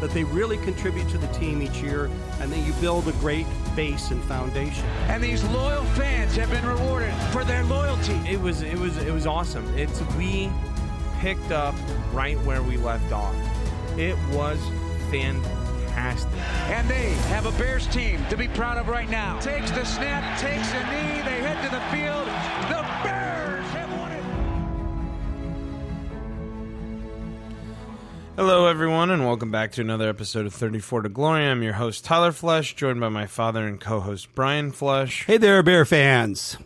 That they really contribute to the team each year and that you build a great base and foundation. And these loyal fans have been rewarded for their loyalty. It was it was it was awesome. It's we picked up right where we left off. It was fantastic. And they have a Bears team to be proud of right now. Takes the snap, takes the knee, they head to the field. The Hello, everyone, and welcome back to another episode of 34 to Glory. I'm your host, Tyler Flesh, joined by my father and co host, Brian Flesh. Hey there, Bear fans.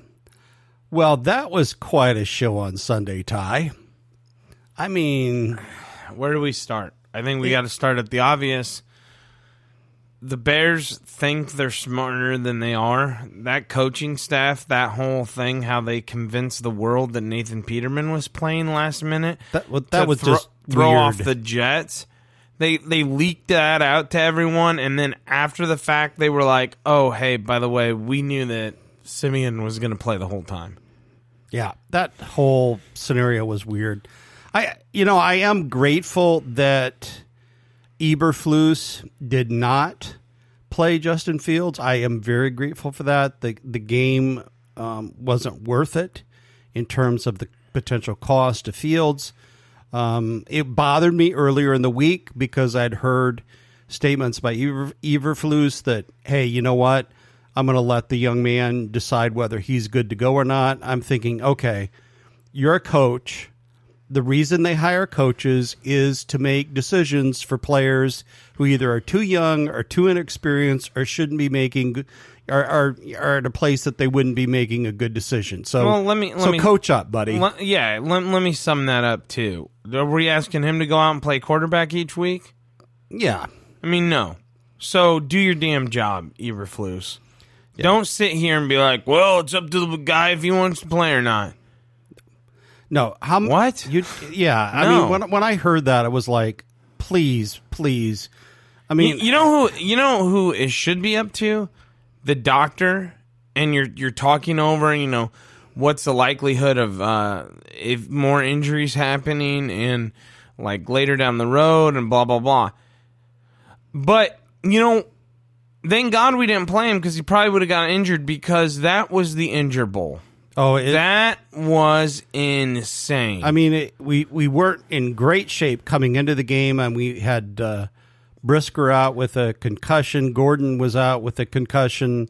Well, that was quite a show on Sunday, Ty. I mean, Where do we start? I think we got to start at the obvious. The Bears think they're smarter than they are. That coaching staff, that whole thing, how they convinced the world that Nathan Peterman was playing last minute. That- well, that to was thro- just throw weird. off the Jets. They they leaked that out to everyone, and then after the fact, they were like, "Oh, hey, by the way, we knew that Siemian was going to play the whole time." yeah, that whole scenario was weird. I, you know, I am grateful that Eberflus did not play Justin Fields. I am very grateful for that. The the game um, wasn't worth it in terms of the potential cost to Fields. Um, it bothered me earlier in the week because I'd heard statements by Eber, Eberflus that, hey, you know what? I'm going to let the young man decide whether he's good to go or not. I'm thinking, okay, you're a coach. The reason they hire coaches is to make decisions for players who either are too young or too inexperienced or shouldn't be making are are, are at a place that they wouldn't be making a good decision. So, Well, let me- let so me- coach up, buddy. Le- yeah, let, let me sum that up too. Are we asking him to go out and play quarterback each week? yeah, I mean, no. So do your damn job, Eberflus. Don't sit here and be like, "Well, it's up to the guy if he wants to play or not." No, how What? You, yeah, I No. mean, when when I heard that, I was like, please, please. I You, mean, you know who? You know who it should be up to? The doctor. And you're you're talking over. You know, what's the likelihood of uh, if more injuries happening and like later down the road and blah blah blah. But you know, thank God we didn't play him because he probably would have got injured because that was the injure bowl. oh, it, That was insane. I mean, it, we we weren't in great shape coming into the game, and we had uh, Brisker out with a concussion. Gordon was out with a concussion.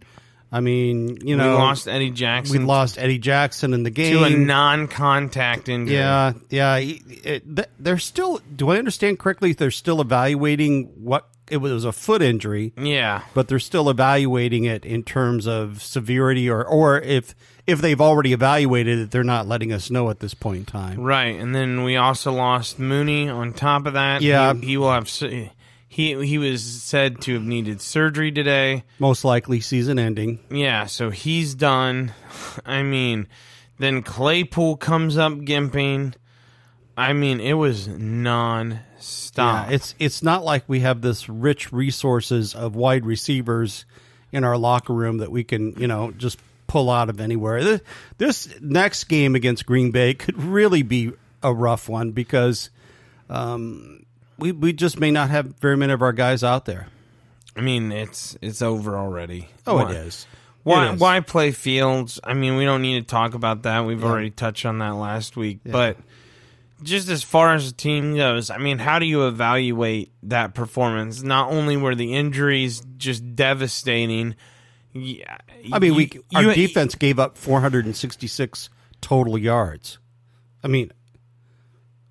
I mean, you know, we lost Eddie Jackson we lost Eddie Jackson in the game to a non-contact injury. Yeah, yeah. It, th- they're still. Do I understand correctly? They're still evaluating what it was a foot injury. yeah. but they're still evaluating it in terms of severity or or if if they've already evaluated it they're not letting us know at this point in time Right, and then we also lost Mooney. On top of that, Yeah. he, he will have. He he was said to have needed surgery today. most likely season ending Yeah, so he's done. I mean, then Claypool comes up gimping. I mean, it was non-stop. yeah it's it's not like we have this rich resources of wide receivers in our locker room that we can you know just pull out of anywhere this, this next game against green bay could really be a rough one because um, we we just may not have very many of our guys out there I mean, it's it's over already. oh Why- it is Why It is. why play Fields? I mean, we don't need to talk about that. We've already touched on that last week. But just as far as the team goes, I mean, how do you evaluate that performance? Not only were the injuries just devastating. Yeah, I mean, we our you- defense gave up 466 total yards. I mean,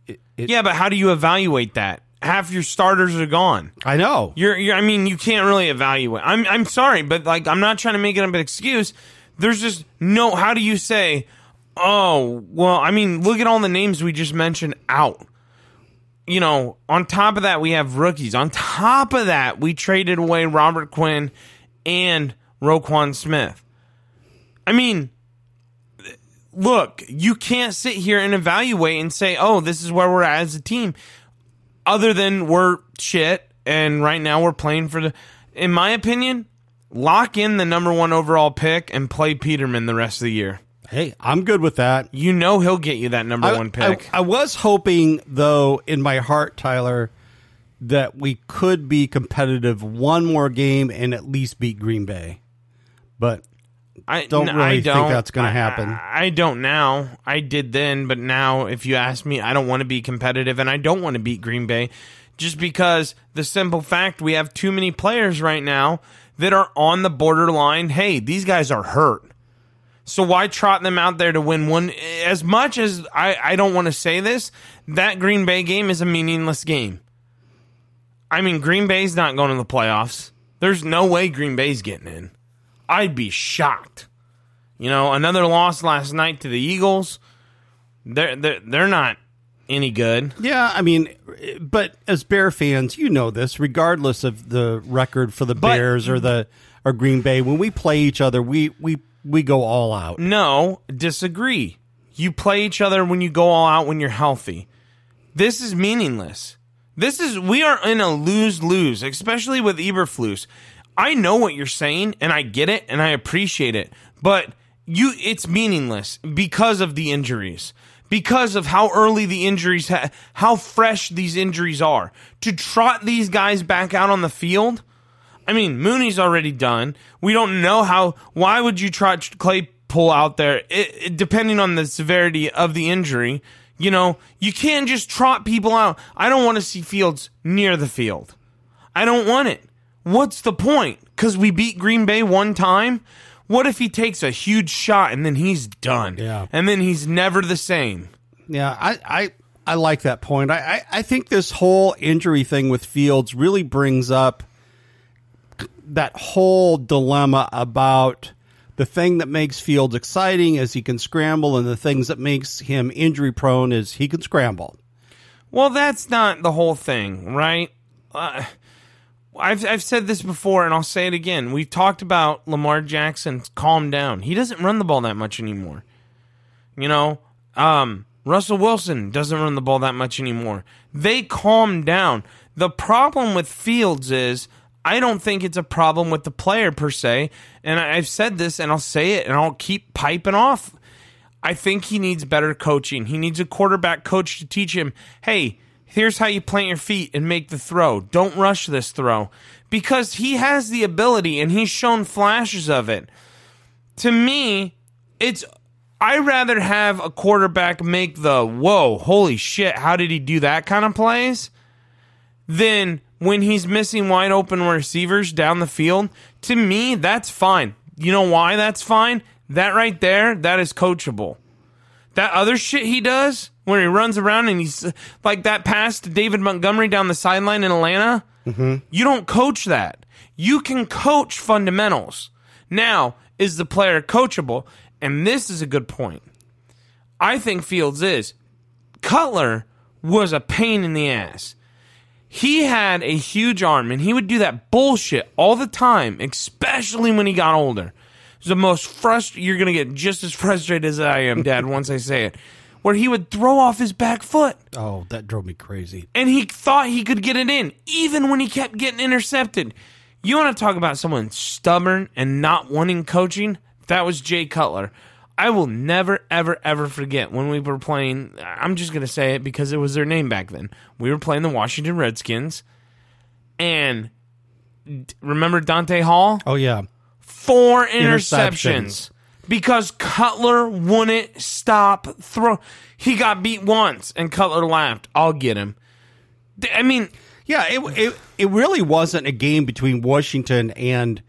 it, it, Yeah, but how do you evaluate that? Half your starters are gone. I know. You're, you're I mean, you can't really evaluate. I'm I'm sorry, but like I'm not trying to make it up an excuse. There's just no how do you say, "Oh, well, I mean, look at all the names we just mentioned out." You know, on top of that we have rookies. On top of that, we traded away Robert Quinn and Roquan Smith. I mean, look, you can't sit here and evaluate and say, "Oh, this is where we're at as a team," other than we're shit and right now we're playing for the. In my opinion, lock in the number one overall pick and play Peterman the rest of the year. Hey, I'm good with that. You know he'll get you that number I, one pick. I, I was hoping, though, in my heart, Tyler, that we could be competitive one more game and at least beat Green Bay. But I don't really I think don't. that's gonna happen. I, I don't now. I did then, but now, if you ask me, I don't want to be competitive, and I don't want to beat Green Bay, just because the simple fact we have too many players right now that are on the borderline. Hey, these guys are hurt. So why trot them out there to win one? As much as I, I don't want to say this, that Green Bay game is a meaningless game. I mean, Green Bay's not going to the playoffs. There's no way Green Bay's getting in. I'd be shocked. You know, another loss last night to the Eagles. They're they're, they're not any good. yeah, I mean, but as Bear fans, you know this. Regardless of the record for the But- Bears or the or Green Bay, when we play each other, we we we go all out. No, disagree. You play each other when you go all out when you're healthy. This is meaningless. This is we are in a lose lose, especially with Eberflus. I know what you're saying and I get it and I appreciate it, but you it's meaningless because of the injuries. Because of how early the injuries ha- how fresh these injuries are. To trot these guys back out on the field, I mean, Mooney's already done. We don't know how. Why would you try Claypool out there? It, it, depending on the severity of the injury, you know, you can't just trot people out. I don't want to see Fields near the field. I don't want it. What's the point? Because we beat Green Bay one time. What if he takes a huge shot and then he's done? Yeah. And then he's never the same. Yeah, I, I, I like that point. I, I, I think this whole injury thing with Fields really brings up that whole dilemma about the thing that makes Fields exciting is he can scramble, and the things that makes him injury prone is he can scramble. Well, that's not the whole thing, right? Uh, I've I've said this before, and I'll say it again. We've talked about Lamar Jackson. Calm down. He doesn't run the ball that much anymore. You know, um, Russell Wilson doesn't run the ball that much anymore. They calm down. The problem with Fields is I don't think it's a problem with the player per se. And I've said this, and I'll say it, and I'll keep piping off. I think he needs better coaching. He needs a quarterback coach to teach him, hey, here's how you plant your feet and make the throw. Don't rush this throw. Because he has the ability and he's shown flashes of it. To me, it's I rather have a quarterback make the whoa, holy shit, how did he do that kind of plays than when he's missing wide open receivers down the field. To me, that's fine. You know why that's fine? That right there, that is coachable. That other shit he does, where he runs around and he's like that pass to David Montgomery down the sideline in Atlanta, mm-hmm. you don't coach that. You can coach fundamentals. Now, is the player coachable? And this is a good point. I think Fields is. Cutler was a pain in the ass. He had a huge arm and he would do that bullshit all the time, especially when he got older. It was the most frustrated. You're going to get just as frustrated as I am, Dad, once I say it. Where he would throw off his back foot Oh, that drove me crazy. and he thought he could get it in, even when he kept getting intercepted. You want to talk about someone stubborn and not wanting coaching? That was Jay Cutler. I will never, ever, ever forget when we were playing. I'm just going to say it because it was their name back then. We were playing the Washington Redskins. And remember Dante Hall? Oh yeah, four Interceptions. interceptions because Cutler wouldn't stop throw. He got beat once, and Cutler laughed. I'll get him. I mean, yeah. It, it it really wasn't a game between Washington and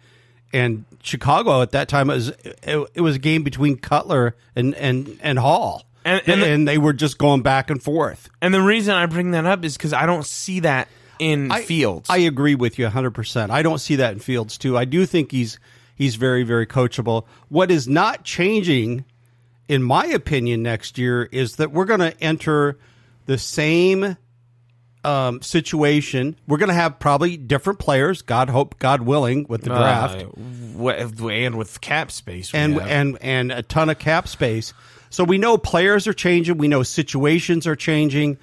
and Chicago at that time. It was it, it was a game between Cutler and and and Hall, And- and and, the- they were just going back and forth. and the reason I bring that up is because I don't see that in I- Fields. I agree with you 100%. I don't see that in Fields too. I do think he's he's very very coachable. What is not changing in my opinion next year is that we're going to enter the same um, situation. We're going to have probably different players. God hope, God willing, with the draft, Uh, and with cap space, and have. and and a ton of cap space. So we know players are changing. We know situations are changing.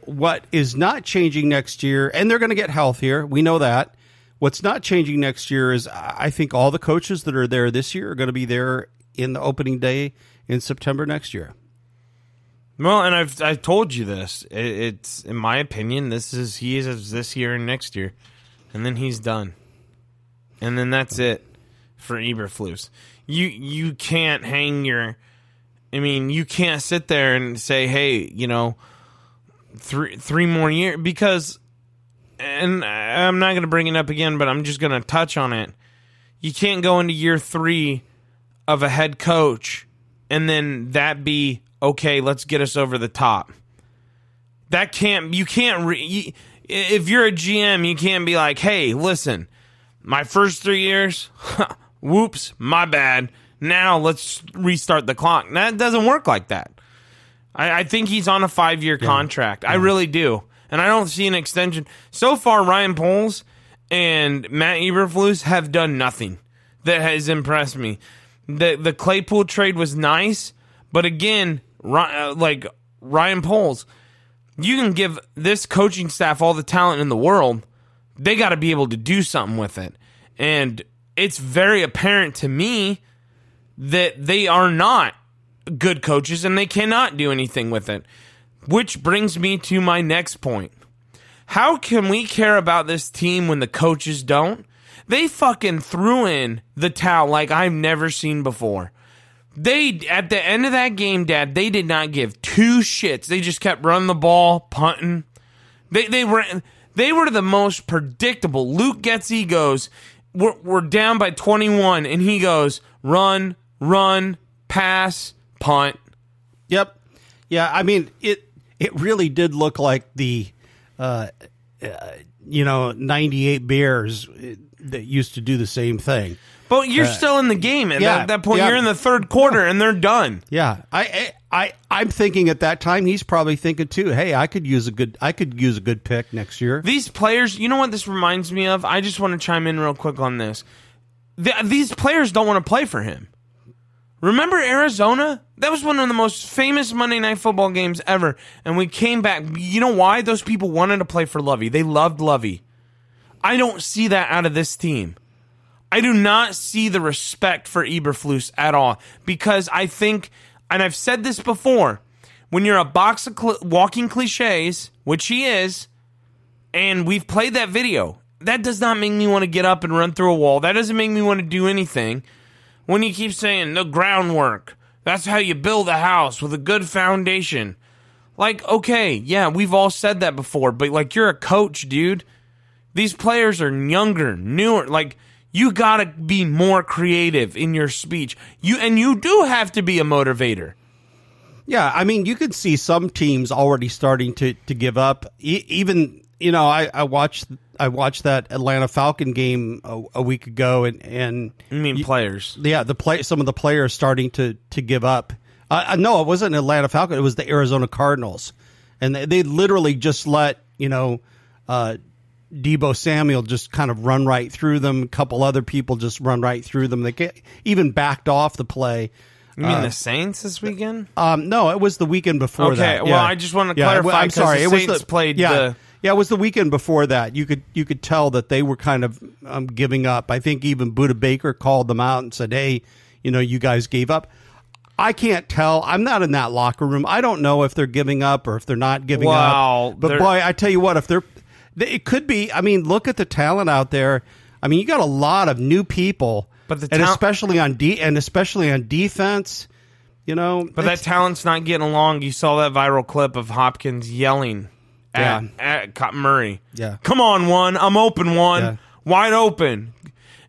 What is not changing next year, and they're going to get healthier. We know that. What's not changing next year is I think all the coaches that are there this year are going to be there in the opening day in September next year. Well, and I've I've told you this. It, it's in my opinion, this is he is this year and next year, and then he's done, and then that's it for Eberflus. You you can't hang your. I mean, you can't sit there and say, "Hey, you know, three three more years," because, and I'm not going to bring it up again, but I'm just going to touch on it. You can't go into year three of a head coach and then that be okay let's get us over the top. That can't you can't re, you, if you're a gm you can't be like hey listen my first three years whoops my bad. Now let's restart the clock. That doesn't work like that. I, I think he's on a five year contract. I really do and i don't see an extension so far ryan poles and matt eberflus have done nothing that has impressed me the the Claypool trade was nice, but again, uh, like Ryan Poles, you can give this coaching staff all the talent in the world. They got to be able to do something with it, and it's very apparent to me that they are not good coaches and they cannot do anything with it. Which brings me to my next point. How can we care about this team when the coaches don't? They fucking threw in the towel like I've never seen before. They at the end of that game, Dad, they did not give two shits. They just kept running the ball, punting. They they were they were the most predictable. Luke Getsy goes, we're, we're down by 21, and he goes, run, run, pass, punt. Yep. Yeah, I mean it. It really did look like the, uh, uh, you know, '98 Bears uh, that used to do the same thing. But you're still in the game at yeah, that, that point. yeah. You're in the third quarter, and they're done. Yeah, I, I, I'm thinking at that time he's probably thinking too. Hey, I could use a good, I could use a good pick next year. These players, you know what this reminds me of? I just want to chime in real quick on this. Th these players don't want to play for him. Remember Arizona? That was one of the most famous Monday Night Football games ever. And we came back. You know why? Those people wanted to play for Lovie. They loved Lovie. I don't see that out of this team. I do not see the respect for Eberflus at all because I think, and I've said this before, when you're a box of cl- walking cliches, which he is, and we've played that video, that does not make me want to get up and run through a wall. That doesn't make me want to do anything. When you keep saying the groundwork, that's how you build a house with a good foundation. Like, okay, yeah, we've all said that before, but like, you're a coach, dude. These players are younger, newer. Like, you gotta be more creative in your speech. You and you do have to be a motivator. Yeah, I mean, you could see some teams already starting to to give up. E- even you know, I, I watched I watched that Atlanta Falcon game a, a week ago, and and I mean, players. yeah, the play some of the players starting to to give up. Uh, uh, no, it wasn't Atlanta Falcon. It was the Arizona Cardinals, and they, they literally just let you know. Uh, Deebo Samuel just kind of run right through them. A couple other people just run right through them. They get, even backed off the play. You mean the Saints this weekend? Um, no, it was the weekend before Okay, that. well, Yeah. I just wanna Yeah, clarify well, I'm sorry. the it was Saints the, played yeah, the- yeah. It was the weekend before that. You could you could tell that they were kind of um, giving up. I think even Budda Baker called them out and said, "Hey, you know, you guys gave up." I can't tell. I'm not in that locker room. I don't know if they're giving up or if they're not giving Wow, up. But boy, I tell you what, if they're, it could be. I mean, look at the talent out there. I mean, you got a lot of new people, But the and especially on de- and especially on defense. You know, But that talent's not getting along. You saw that viral clip of Hopkins yelling at, Yeah. at Co- Murray. Yeah. Come on, one. I'm open, one. Yeah. Wide open.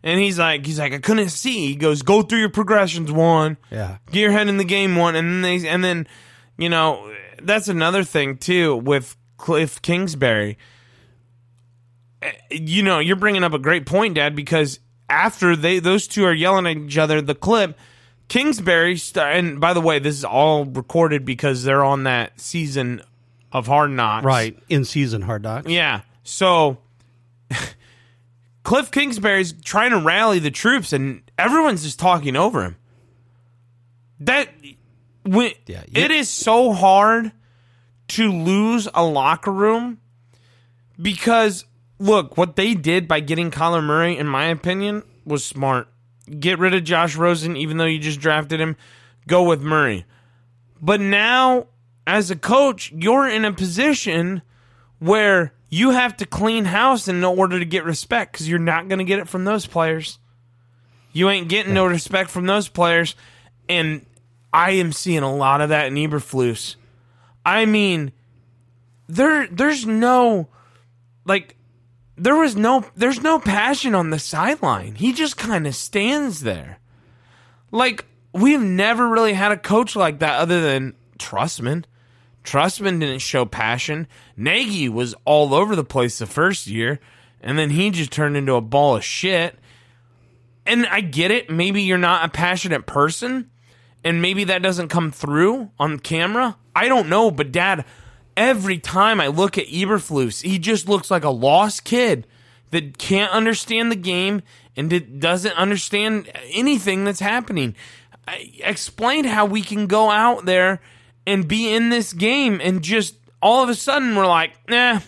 And he's like, he's like, I couldn't see. He goes, go through your progressions, one. Yeah. Get your head in the game, one. And then they, and then, you know, that's another thing too with Kliff Kingsbury. Eh, You know, you're bringing up a great point, Dad, because after they those two are yelling at each other, the clip Kingsbury st- and by the way, this is all recorded because they're on that season of Hard Knocks. Right. In season hard knocks. Yeah. So Kliff Kingsbury's trying to rally the troops and everyone's just talking over him. That when, Yeah, you- it is so hard to lose a locker room because look, what they did by getting Kyler Murray, in my opinion, was smart. Get rid of Josh Rosen, even though you just drafted him. Go with Murray. But now, as a coach, you're in a position where you have to clean house in order to get respect because you're not going to get it from those players. You ain't getting no respect from those players. And I am seeing a lot of that in Eberflus. I mean, there there's no like there was no there's no passion on the sideline. He just kind of stands there. Like we've never really had a coach like that other than Trestman. Trestman didn't show passion. Nagy was all over the place the first year, and then he just turned into a ball of shit. And I get it. Maybe you're not a passionate person, and maybe that doesn't come through on camera. I don't know, but Dad, every time I look at Eberflus, he just looks like a lost kid that can't understand the game and doesn't understand anything that's happening. I explained how we can go out there and be in this game and just all of a sudden we're like, nah,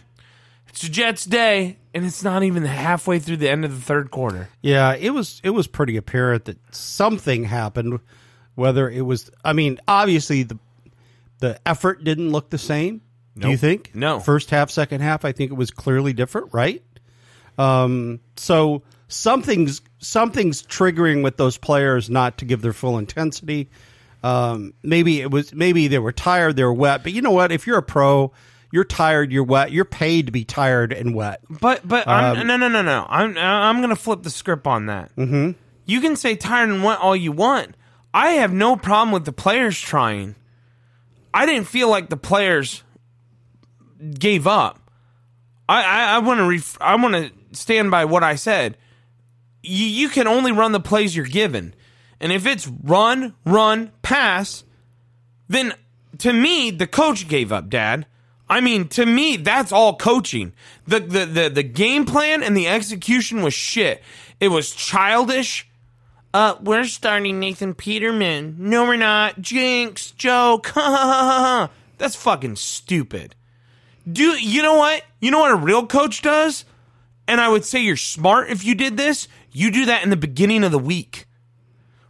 it's a Jets day, and it's not even halfway through the end of the third quarter. Yeah, it was it was pretty apparent that something happened. Whether it was, I mean, obviously the the effort didn't look the same. Do you think? No. First half, second half, I think it was clearly different, right? Um, so something's something's triggering with those players not to give their full intensity. Um, maybe it was maybe they were tired, they were wet. But you know what? If you're a pro, you're tired, you're wet. You're paid to be tired and wet. But but I'm, no no no no. I'm I'm gonna flip the script on that. Mm-hmm. You can say tired and wet all you want. I have no problem with the players trying. I didn't feel like the players gave up. I I, I want to ref- I want to stand by what I said. You you can only run the plays you're given, and if it's run run pass, then to me the coach gave up, Dad. I mean, to me, that's all coaching. The, the the the game plan and the execution was shit. It was childish. Uh, we're starting Nathan Peterman. No, we're not. Jinx, joke. that's fucking stupid. Do you know what? You know what a real coach does? And I would say you're smart if you did this. You do that in the beginning of the week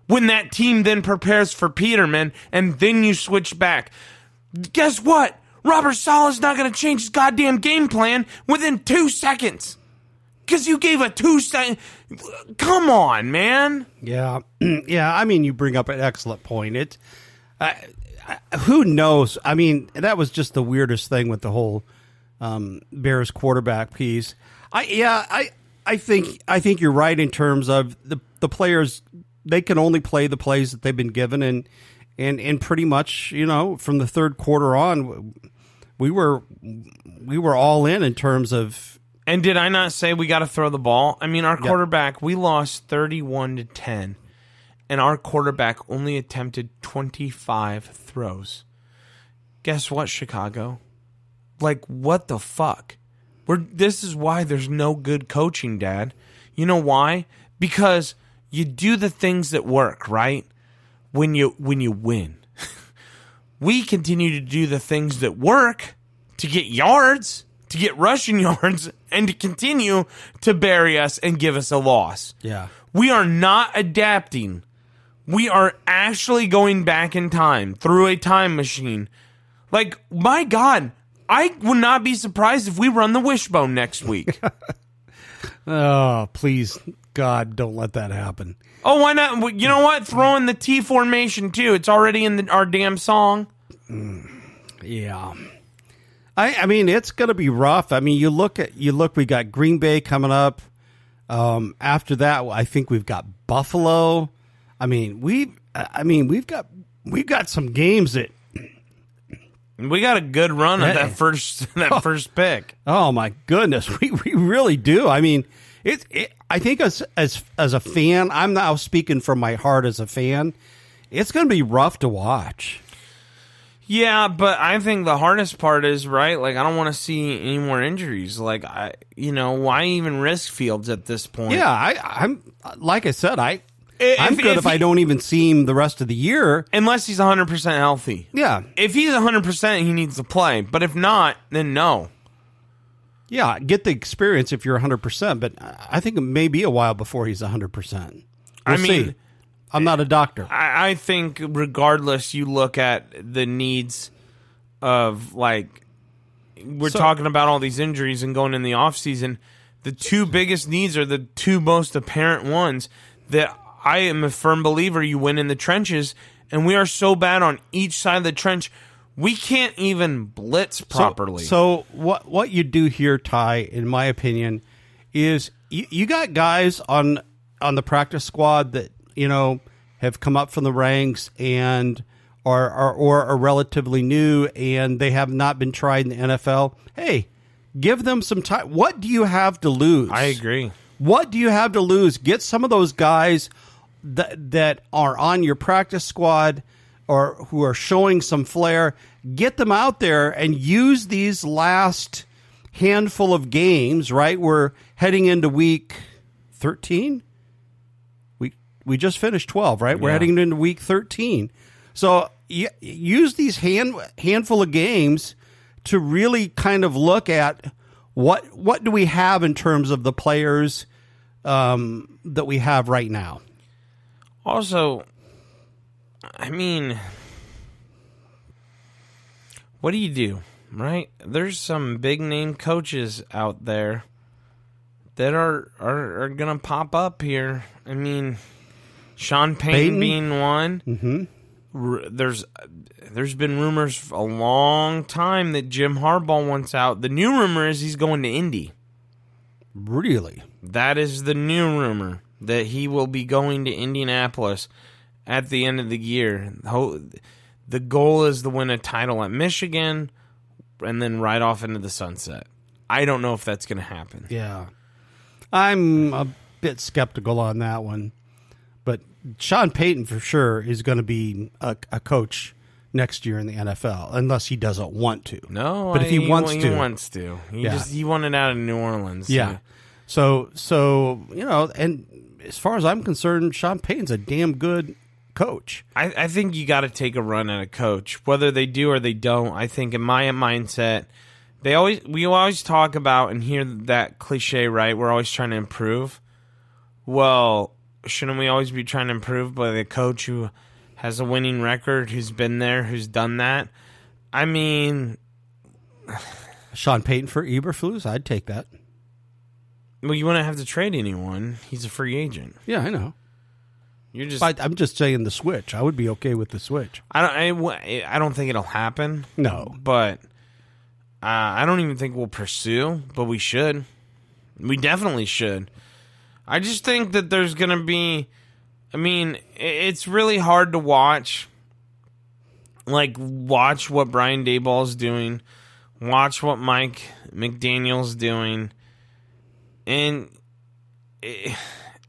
when that team then prepares for Peterman and then you switch back. Guess what? Robert Saleh's not going to change his goddamn game plan within two seconds. Because you gave a two second. Come on, man. Yeah, yeah. I mean, you bring up an excellent point. It, who knows? I mean, that was just the weirdest thing with the whole um, Bears quarterback piece. I yeah, I I think I think you're right in terms of the the players. They can only play the plays that they've been given, and and and pretty much you know from the third quarter on, we were we were all in in terms of And did I not say we got to throw the ball? I mean, our quarterback, we lost 31 to 10, and our quarterback only attempted 25 throws. Guess what, Chicago? Like, what the fuck? We're, this is why there's no good coaching, Dad. You know why? Because you do the things that work, right? When you when you win. we continue to do the things that work to get yards, to get rushing yards, and to continue to bury us and give us a loss. yeah. We are not adapting. We are actually going back in time through a time machine. Like, my God, I would not be surprised if we run the wishbone next week. Oh, please, God, don't let that happen. oh, why not? You know what? Throw in the T formation too. It's already in the, our damn song. Yeah. I I mean it's going to be rough. I mean you look at you look we got Green Bay coming up. Um after that I think we've got Buffalo. I mean we I mean we've got we've got some games that We got a good run at that first that first pick. oh my goodness, we we really do. I mean it, it I think as as as a fan, I'm now speaking from my heart as a fan. It's going to be rough to watch. Yeah, but I think the hardest part is right. Like, I don't want to see any more injuries. Like, I, you know, why even risk Fields at this point? Yeah, I, I'm like I said, I If- I'm good if if, I don't even see him the rest of the year. unless he's 100 percent healthy. Yeah, If he's 100, percent he needs to play. But if not, then no. Yeah, get the experience if you're 100. percent But I think it may be a while before he's 100. percent I We'll mean- see. I'm not a doctor. I, I think regardless, you look at the needs of like we're So- talking about all these injuries and going in the off season. The two biggest needs are the two most apparent ones that I am a firm believer you win in the trenches, and we are so bad on each side of the trench. We can't even blitz properly. So, so what what you do here, Ty, in my opinion, is you, you got guys on on the practice squad that you know have come up from the ranks and are, are or are relatively new and they have not been tried in the NFL. Hey, give them some time. What do you have to lose? I agree. What do you have to lose? Get some of those guys that that are on your practice squad or who are showing some flair. Get them out there and use these last handful of games. Right, we're heading into week thirteen. We we just finished twelve. Right, we're heading into week thirteen. So y- use these hand handful of games to really kind of look at what what do we have in terms of the players um, that we have right now. Also, I mean, what do you do, right? There's some big name coaches out there that are are, are gonna pop up here. I mean, Sean Payton, Payton? being one. Mm-hmm. There's there's been rumors for a long time that Jim Harbaugh wants out. The new rumor is he's going to Indy. Really, That is the new rumor that he will be going to Indianapolis at the end of the year. The goal is to win a title at Michigan and then ride off into the sunset. I don't know if that's going to happen. yeah. I'm a bit skeptical on that one, but Sean Payton for sure is going to be a, a coach next year in the NFL, unless he doesn't want to. No, but if he I- wants he to, wants to. He Yeah. just he wanted out of New Orleans. Yeah. So so you know, and as far as I'm concerned, Sean Payton's a damn good coach. I, I think you got to take a run at a coach, whether they do or they don't. I think in my mindset, they always we always talk about and hear that cliche, right? We're always trying to improve. Well, shouldn't we always be trying to improve by the coach who has a winning record, who's been there, who's done that? I mean, Sean Payton for Eberflus, I'd take that. well, you wouldn't have to trade anyone. He's a free agent. Yeah, I know. You're just. But I'm just saying the switch. I would be okay with the switch. I don't. I, I don't think it'll happen. No. but uh, I don't even think we'll pursue. But we should. We definitely should. I just think that there's gonna be. I mean, it's really hard to watch. Like watch what Brian Daboll's doing, watch what Mike McDaniel's doing, and eh,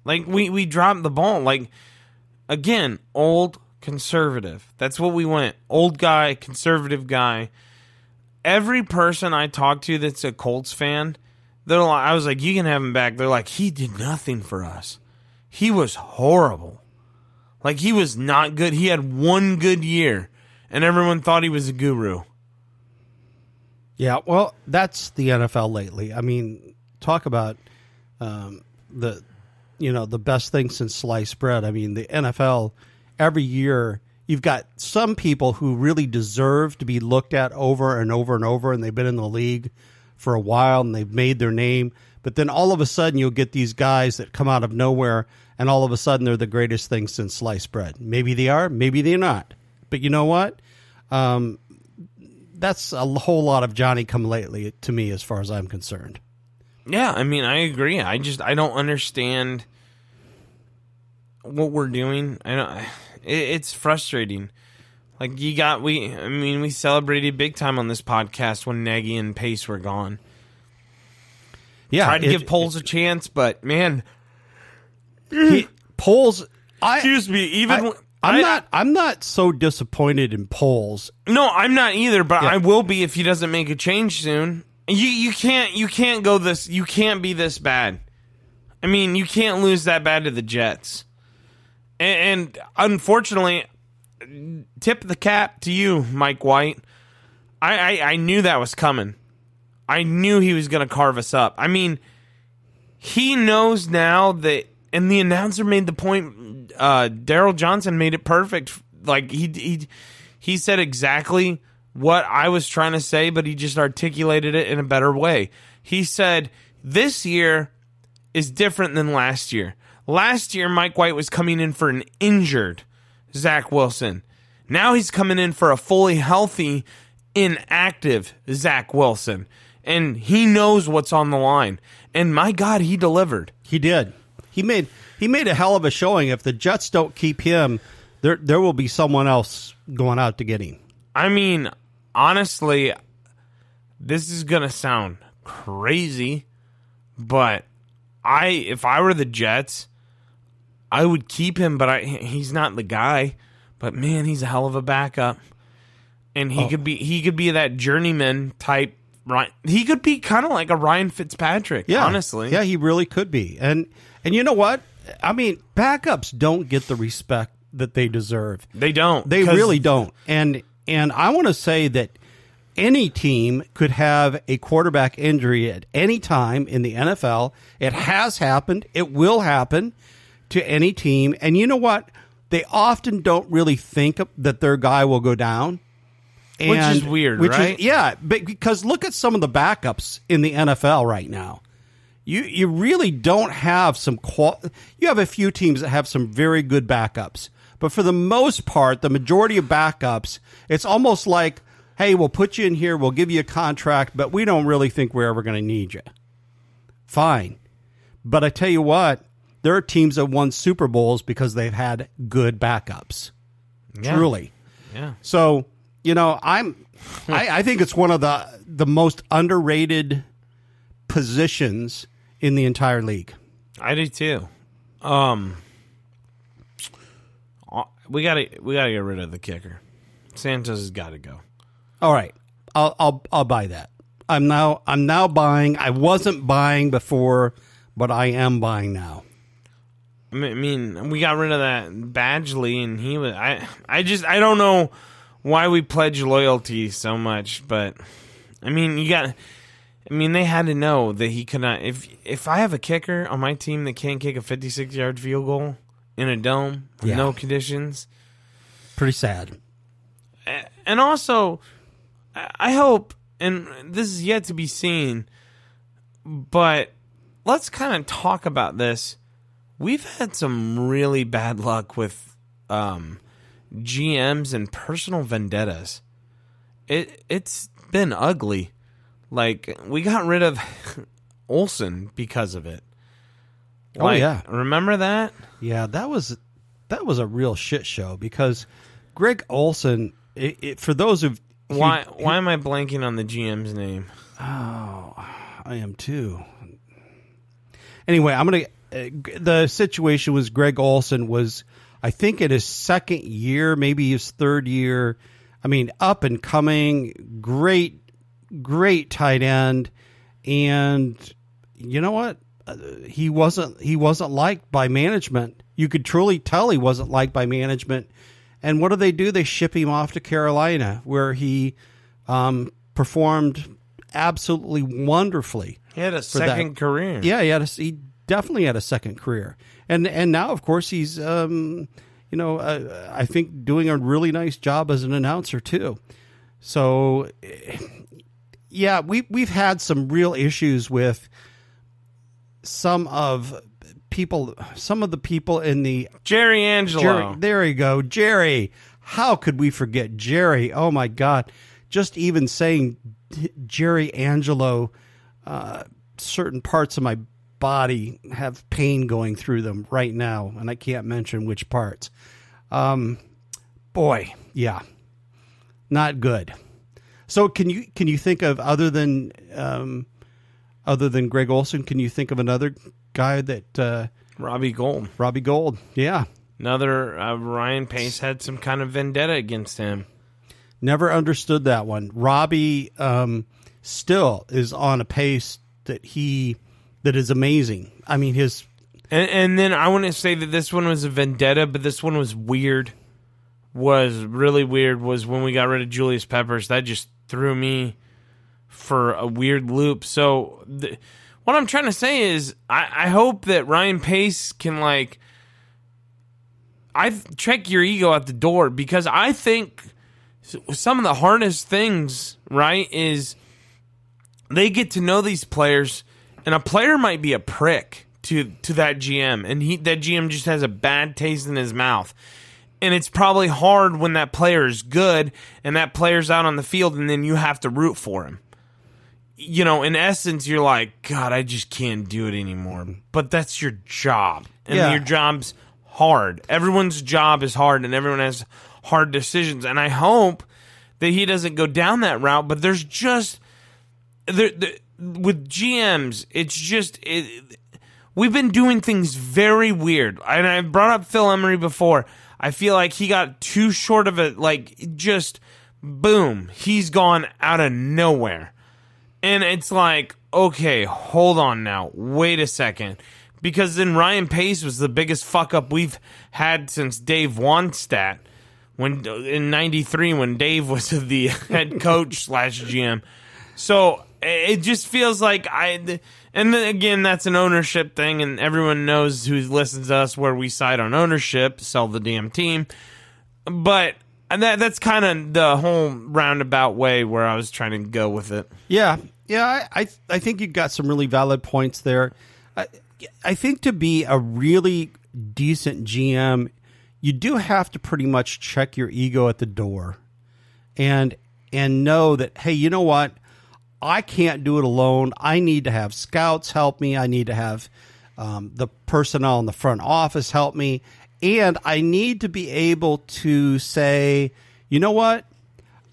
like we we dropped the ball. Like again, old conservative. That's what we went. Old guy, conservative guy. Every person I talk to that's a Colts fan, they're like, I was like, you can have him back. They're like, he did nothing for us. He was horrible. Like he was not good. He had one good year, and everyone thought he was a guru. Yeah, well, that's the NFL lately. I mean, talk about um, the you know the best thing since sliced bread. I mean, the NFL every year you've got some people who really deserve to be looked at over and over and over, and they've been in the league for a while and they've made their name. But then all of a sudden, you'll get these guys that come out of nowhere, and all of a sudden, they're the greatest thing since sliced bread. Maybe they are, maybe they're not. But you know what? Um, that's a whole lot of Johnny come lately to me, as far as I'm concerned. Yeah, I mean, I agree. I just I don't understand what we're doing. I don't. It, it's frustrating. Like you got we. I mean, we celebrated big time on this podcast when Nagy and Pace were gone. Yeah, Tried to it- give Poles a chance, but man, he, Poles. I excuse me. Even I- I'm I- not. I'm not so disappointed in Poles. No, I'm not either, but Yeah. I will be if he doesn't make a change soon. You you can't you can't go this you can't be this bad. I mean, you can't lose that bad to the Jets. And, and unfortunately, tip the cap to you, Mike White. I, I, I knew that was coming. I knew he was going to carve us up. I mean, he knows now that, and the announcer made the point. Uh, Daryl Johnston made it perfect. Like he he he said exactly what I was trying to say, but he just articulated it in a better way. He said this year is different than last year. Last year, Mike White was coming in for an injured Zach Wilson. Now he's coming in for a fully healthy, inactive Zach Wilson. And he knows what's on the line. And my God, he delivered. He did. He made. He made a hell of a showing. If the Jets don't keep him, there there will be someone else going out to get him. I mean, honestly, this is going to sound crazy, but I if I were the Jets, I would keep him, but I he's not the guy. But man, he's a hell of a backup. And he oh. could be he could be that journeyman type right. He could be kind of like a Ryan Fitzpatrick, Yeah, honestly. yeah, he really could be. And and you know what? I mean, backups don't get the respect that they deserve. They don't. They really don't. And and I want to say that any team could have a quarterback injury at any time in the NFL. It has happened. It will happen to any team. And you know what? They often don't really think that their guy will go down. Which is weird, which is- right? yeah, but because look at some of the backups in the NFL right now. You you really don't have some qual. You have a few teams that have some very good backups, but for the most part, the majority of backups, it's almost like, hey, we'll put you in here, we'll give you a contract, but we don't really think we're ever going to need you. Fine, but I tell you what, there are teams that won Super Bowls because they've had good backups. Yeah. Truly. Yeah. So you know, I'm. I, I think it's one of the the most underrated positions in the entire league. I do too. Um, we gotta we gotta get rid of the kicker. Santos has got to go. All right, I'll I'll I'll buy that. I'm now I'm now buying. I wasn't buying before, but I am buying now. I mean- we got rid of that Badgley, and he was. I I just I don't know why we pledge loyalty so much, but I mean, you got. I mean, they had to know that he could not. If if I have a kicker on my team that can't kick a 56 yard field goal in a dome with Yeah. no conditions, Pretty sad. and also, I I hope, and this is yet to be seen, but let's kind of talk about this. We've had some really bad luck with um, GMs and personal vendettas. It it's been ugly. Like we got rid of Olsen because of it. Oh, Like, yeah. remember that? Yeah, that was that was a real shit show because Greg Olsen. It, it, for those of Why why am I blanking on the GM's name? Oh, I am too. Anyway, I'm gonna. Uh, the situation was Greg Olsen was, I think, in his second year, maybe his third year. I mean, up and coming, great, great tight end, and you know what? He wasn't. He wasn't liked by management. You could truly tell he wasn't liked by management. And what do they do? They ship him off to Carolina, where he um, performed absolutely wonderfully. He had a that. second career. Yeah, he had a, he definitely had a second career, and and now of course he's um, you know uh, I think doing a really nice job as an announcer too. So eh, yeah, we we've had some real issues with some of people, some of the people in the Jerry Angelo. Jerry, there you go, Jerry. How could we forget Jerry? Oh my God! Just even saying Jerry Angelo, uh, certain parts of my body have pain going through them right now, and I can't mention which parts. Um, boy, yeah, not good. So can you can you think of other than um, other than Greg Olsen? Can you think of another guy that uh, Robbie Gould. Robbie Gould? Yeah, Another uh, Ryan Pace had some kind of vendetta against him. Never understood that one. Robbie um, still is on a pace that he that is amazing. I mean, his And, and then I want to say that this one was a vendetta, but this one was weird. Was really weird. Was when we got rid of Julius Peppers. That just threw me for a weird loop. So the, what I'm trying to say is, I, I hope that Ryan Pace can like, I check your ego at the door because I think some of the hardest things, right, is they get to know these players, and a player might be a prick to to that GM, and he that GM just has a bad taste in his mouth. And it's probably hard when that player is good and that player's out on the field, and then you have to root for him. You know, in essence, you're like, God, I just can't do it anymore. Mm-hmm. But that's your job, and Yeah. your job's hard. Everyone's job is hard, and everyone has hard decisions. And I hope that he doesn't go down that route. But there's just there, there, with GMs, it's just it, we've been doing things very weird. And I brought up Phil Emery before. I feel like he got too short of it. Like just boom, he's gone out of nowhere. And it's like, okay, hold on now. Wait a second. Because then Ryan Pace was the biggest fuck up we've had since Dave Wannstedt when in 93 when Dave was the head coach slash GM. So it just feels like I, and then again, that's an ownership thing, and everyone knows who listens to us where we side on ownership, sell the damn team. But and that that's kind of the whole roundabout way where I was trying to go with it. Yeah, yeah, I I, I think you got some really valid points there. I, I think to be a really decent GM, you do have to pretty much check your ego at the door, and and know that hey, you know what, I can't do it alone. I need to have scouts help me. I need to have um, the personnel in the front office help me, and I need to be able to say, you know what,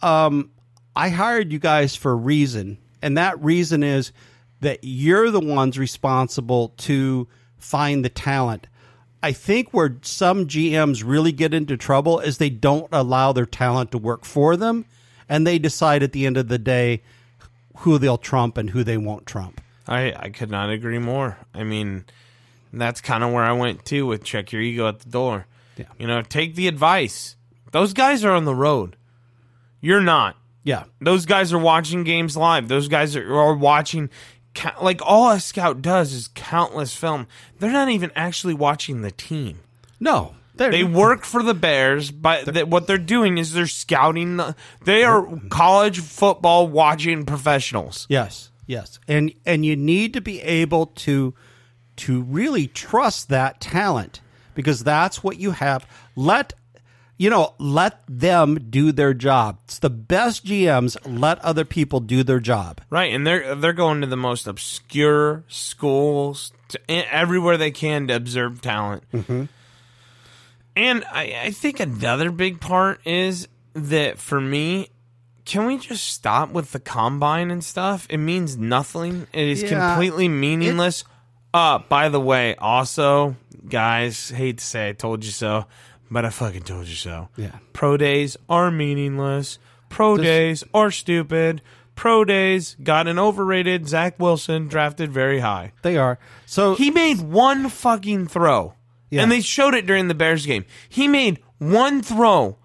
um, I hired you guys for a reason, and that reason is that you're the ones responsible to find the talent. I think where some GMs really get into trouble is they don't allow their talent to work for them, and they decide at the end of the day who they'll trump and who they won't trump. I I could not agree more. I mean, that's kind of where I went too with check your ego at the door. Yeah. You know, take the advice. Those guys are on the road. You're not. Yeah, Those guys are watching games live. Those guys are, are watching, like all a scout does is countless film. They're not even actually watching the team. no, They work for the Bears, but th- what they're doing is they're scouting. The, they are college football watching professionals. Yes, yes, and and you need to be able to to really trust that talent because that's what you have. Let you know, let them do their job. It's the best GMs let other people do their job. Right, and they're they're going to the most obscure schools to, everywhere they can to observe talent. Mm-hmm. And I, I think another big part is that for me, can we just stop with the combine and stuff? It means nothing. It is Yeah. completely meaningless. Uh, by the way, also, guys, hate to say I told you so, but I fucking told you so. Yeah. Pro days are meaningless. Pro days are stupid. Pro days got an overrated Zach Wilson drafted very high. They are. So He made one fucking throw. Yeah. And they showed it during the Bears game. He made one throw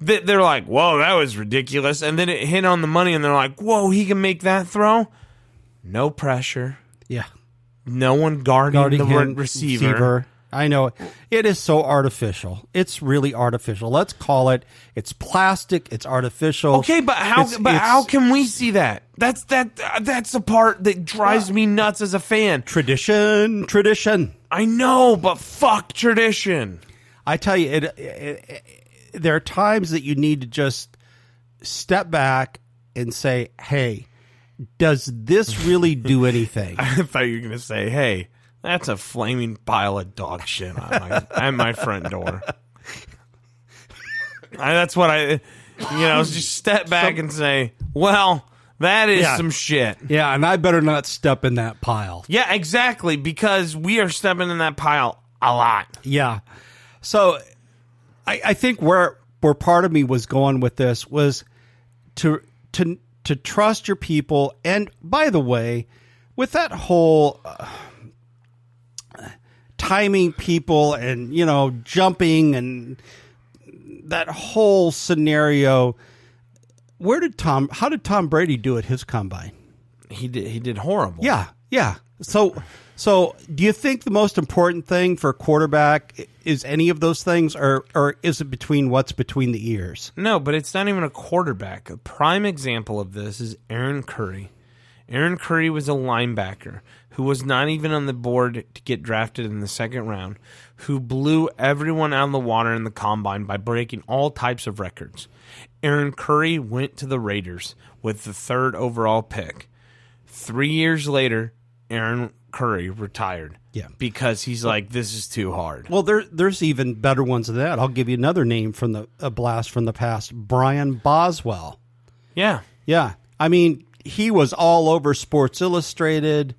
that they're like, whoa, that was ridiculous. And then it hit on the money and they're like, whoa, he can make that throw. No pressure. No one guarding, guarding the him, receiver. I know it is so artificial. It's really artificial. Let's call it. It's plastic. It's artificial. Okay, but how? It's- but it's how can we see that? That's that. That's the part that drives me nuts as a fan. tradition? Tradition. I know, but fuck tradition. I tell you, it, it, it, there are times that you need to just step back and say, "Hey, does this really do anything?" I thought you were gonna say, "Hey, that's a flaming pile of dog shit on my, at my front door." I, that's what I, you know, just step back and say, "Well, that is Yeah. some shit." yeah, and I better not step in that pile. Yeah, exactly, because we are stepping in that pile a lot. Yeah, So I, I think where where part of me was going with this was to to to trust your people. And by the way, with that whole uh, timing people and you know jumping and that whole scenario, where did Tom? How did Tom Brady do at his combine? He did. He did horrible. Yeah, yeah. So, so do you think the most important thing for a quarterback is any of those things, or or is it between what's between the ears? No, but it's not even a quarterback. A prime example of this is Aaron Curry. Aaron Curry was a linebacker who was not even on the board to get drafted in the second round, who blew everyone out of the water in the combine by breaking all types of records. Aaron Curry went to the Raiders with the third overall pick. Three years later, Aaron Curry retired. Yeah. Because he's like, this is too hard. Well, there there's even better ones than that. I'll give you another name from the a blast from the past, Brian Bosworth. Yeah. Yeah, I mean, he was all over Sports Illustrated.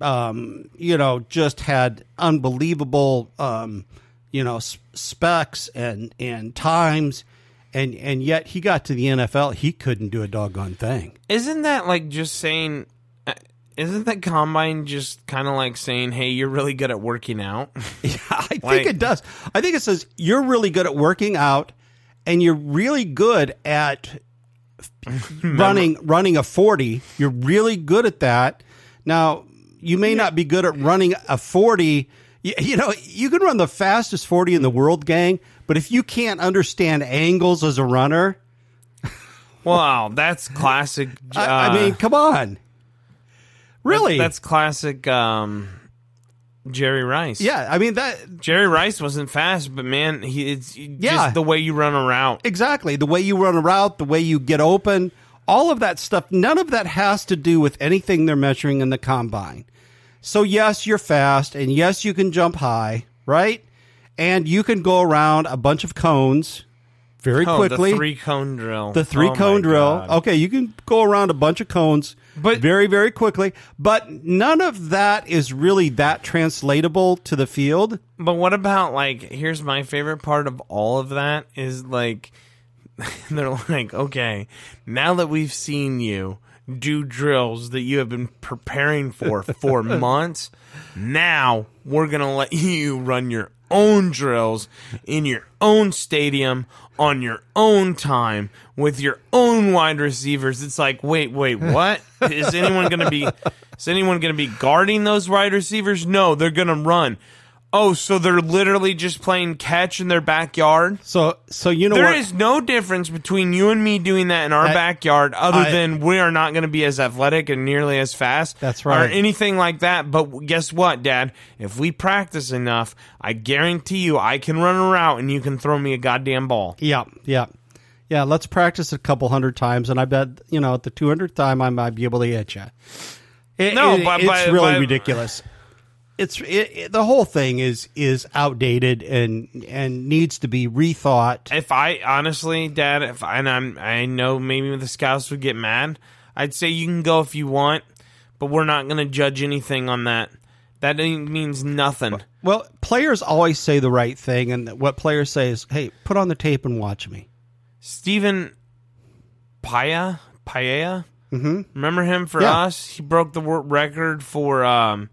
Um, you know, just had unbelievable, um, you know, specs and and times, and and yet he got to the NFL, he couldn't do a doggone thing. Isn't that like just saying? Uh, Isn't that combine just kind of like saying, "Hey, you're really good at working out"? Yeah, I think Like- it does. I think it says you're really good at working out, and you're really good at running running a forty. You're really good at that. Now, you may not be good at running a forty. You, you know, you can run the fastest forty in the world, gang. But if you can't understand angles as a runner, wow, that's classic. I, I uh, mean, come on, really? that's classic. Um, Jerry Rice. yeah. I mean that Jerry Rice wasn't fast, but man, he it's Yeah. just the way you run a route. Exactly. The way you run a route, the way you get open, all of that stuff, none of that has to do with anything they're measuring in the combine. So, yes, you're fast, and yes, you can jump high, right? And you can go around a bunch of cones very Oh, quickly. the three cone drill. The three Oh cone drill. God. Okay, you can go around a bunch of cones But- very, very quickly. But none of that is really that translatable to the field. But what about like? Here's my favorite part of all of that is like, they're like, okay, now that we've seen you do drills that you have been preparing for for months, now we're gonna let you run your own drills in your own stadium on your own time with your own wide receivers. It's like, wait, wait, what? Is anyone gonna be? Is anyone gonna be guarding those wide receivers? No, they're gonna run. Oh, so they're literally just playing catch in their backyard? So, so you know There what? is no difference between you and me doing that in our backyard other I- than we are not going to be as athletic and nearly as fast. That's right. Or anything like that. But guess what, Dad? If we practice enough, I guarantee you I can run a route and you can throw me a goddamn ball. Yeah, yeah, yeah. Let's practice a couple hundred times, and I bet you know at the two hundredth time I might be able to hit you. It, No, it- but- it's but- really but- ridiculous. It's it, it, the whole thing is is outdated and and needs to be rethought. If I honestly, Dad, if I, and I'm, I know maybe the scouts would get mad. I'd say you can go if you want, but we're not going to judge anything on that. That means nothing. Well, players always say the right thing, and what players say is, "Hey, put on the tape and watch me." Stephen Paea, Paella. Mm-hmm. Remember him for Yeah. us? He broke the record for. Um,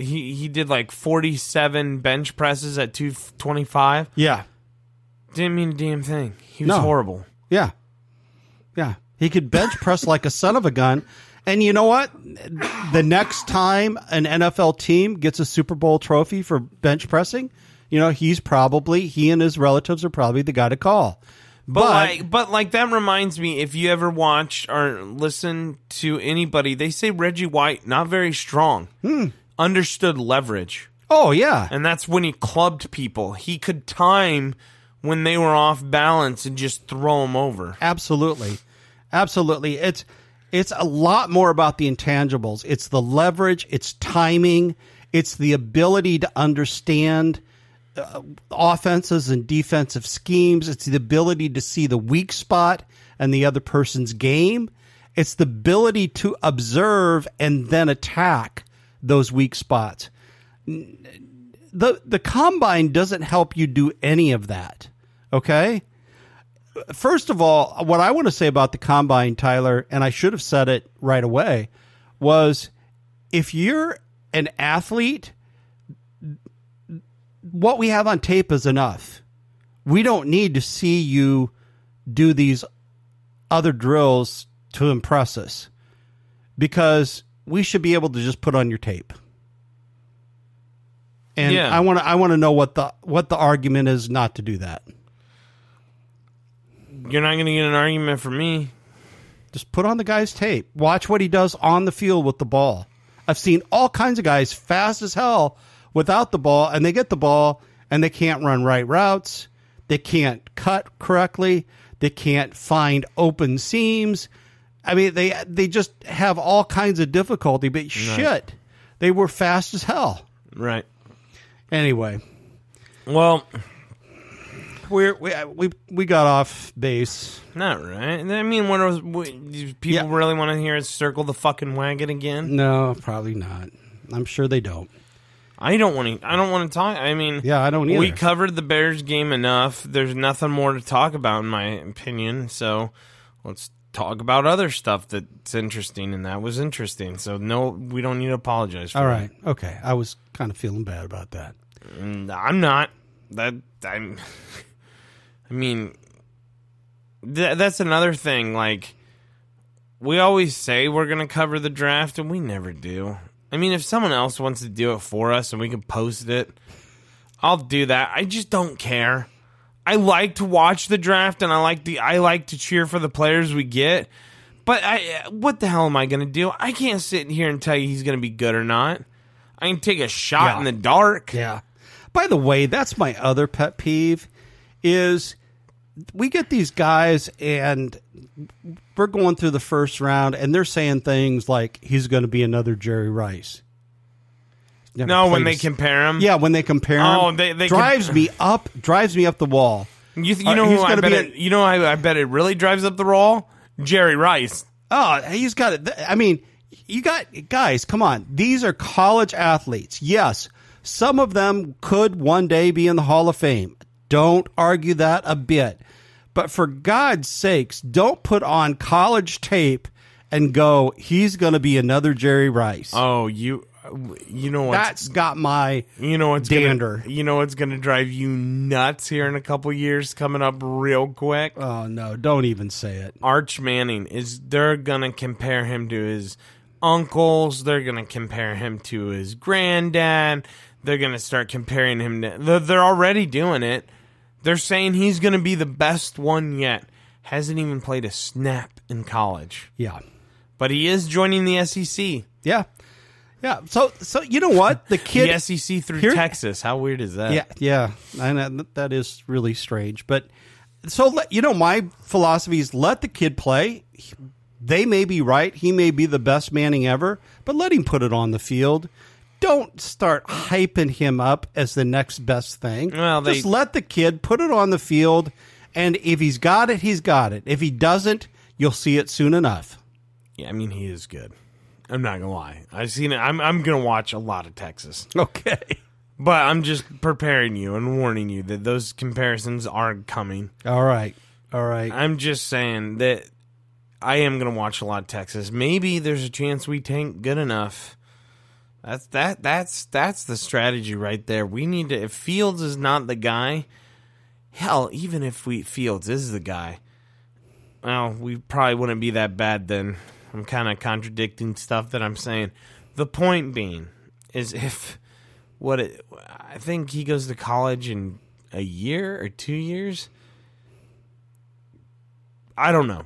he he did like forty seven bench presses at two twenty five. Yeah, Didn't mean a damn thing. He was No. horrible. yeah, yeah. He could bench press like a son of a gun. And you know what? The next time an NFL team gets a Super Bowl trophy for bench pressing, you know, he's probably he and his relatives are probably the guy to call. But, like, but like that reminds me, if you ever watch or listen to anybody, they say Reggie White not very strong, hmm. Understood leverage, oh yeah, and that's when he clubbed people. He could time when they were off balance and just throw them over. Absolutely. Absolutely. It's it's a lot more about the intangibles. It's the leverage, it's timing, it's the ability to understand uh, offenses and defensive schemes, it's the ability to see the weak spot and the other person's game. It's the ability to observe and then attack those weak spots the the combine doesn't help you do any of that. Okay? First of all, what I want to say about the combine, Tyler, and I should have said it right away, was if you're an athlete, what we have on tape is enough. We don't need to see you do these other drills to impress us because we should be able to just put on your tape. And Yeah. I want to I want to know what the what the argument is not to do that. You're not going to get an argument from me. Just put on the guy's tape. Watch what he does on the field with the ball. I've seen all kinds of guys fast as hell without the ball, and they get the ball and they can't run right routes. They can't cut correctly. They can't find open seams. I mean, they they just have all kinds of difficulty. But shit, they were fast as hell. Right. Anyway, Well, we're, we we we got off base. not right. I mean, what do people Yeah. really want to hear us circle the fucking wagon again? No, probably not. I'm sure they don't. I don't want to. I don't want to talk. I mean, Yeah, I don't either. We covered the Bears game enough. There's nothing more to talk about, in my opinion. So let's talk about other stuff that's interesting, and that was interesting. So no, we don't need to apologize. For All that. Okay. I was kind of feeling bad about that. Mm, I'm not. That I'm. I mean, th- that's another thing. Like, we always say we're going to cover the draft, and we never do. I mean, if someone else wants to do it for us and we can post it, I'll do that. I just don't care. I like to watch the draft, and I like the I like to cheer for the players we get. But I, what the hell am I going to do? I can't sit here and tell you he's going to be good or not. I can take a shot Yeah. in the dark. Yeah. By the way, that's my other pet peeve is we get these guys and we're going through the first round and they're saying things like he's going to be another Jerry Rice. No, when they compare him. Yeah, when they compare him. Oh, they- they drives com- me up, drives me up the wall. You, th- you Uh, know he's who I bet be it, a- you know I, I bet it really drives up the wall. Jerry Rice. Oh, he's got it. I mean, you got guys. Come on, these are college athletes. Yes, some of them could one day be in the Hall of Fame. Don't argue that a bit. But for God's sakes, don't put on college tape and go. He's going to be another Jerry Rice. Oh, you you know what's That's got my you know what's dander. Gonna, you know what's going to drive you nuts here in a couple years coming up real quick. Oh no! Don't even say it. Arch Manning is they're going to compare him to his uncles, they're going to compare him to his granddad. They're going to start comparing him to they're, they're already doing it. They're saying he's going to be the best one yet. Hasn't even played a snap in college. Yeah, But he is joining the SEC. yeah, yeah. So, so you know what? The kid. the SEC through Here- Texas. How weird is that? Yeah, yeah, know that is really strange. But so let, you know, my philosophy is let the kid play. They may be right. He may be the best Manning ever, but let him put it on the field. Don't start hyping him up as the next best thing. Well, they- Just let the kid put it on the field, and if he's got it, he's got it. If he doesn't, you'll see it soon enough. Yeah, I mean he is good. I'm not gonna lie. I've seen it. I'm I'm gonna watch a lot of Texas, Okay. but I'm just preparing you and warning you that those comparisons are coming. All right. All right. I'm just saying that I am gonna watch a lot of Texas. Maybe there's a chance we tank good enough. That's that. That's that's the strategy right there. We need to. If Fields is not the guy, hell, even if we Fields is the guy, well, we probably wouldn't be that bad then. I'm kind of contradicting stuff that I'm saying. The point being is if what it, I think he goes to college in a year or two years. I don't know.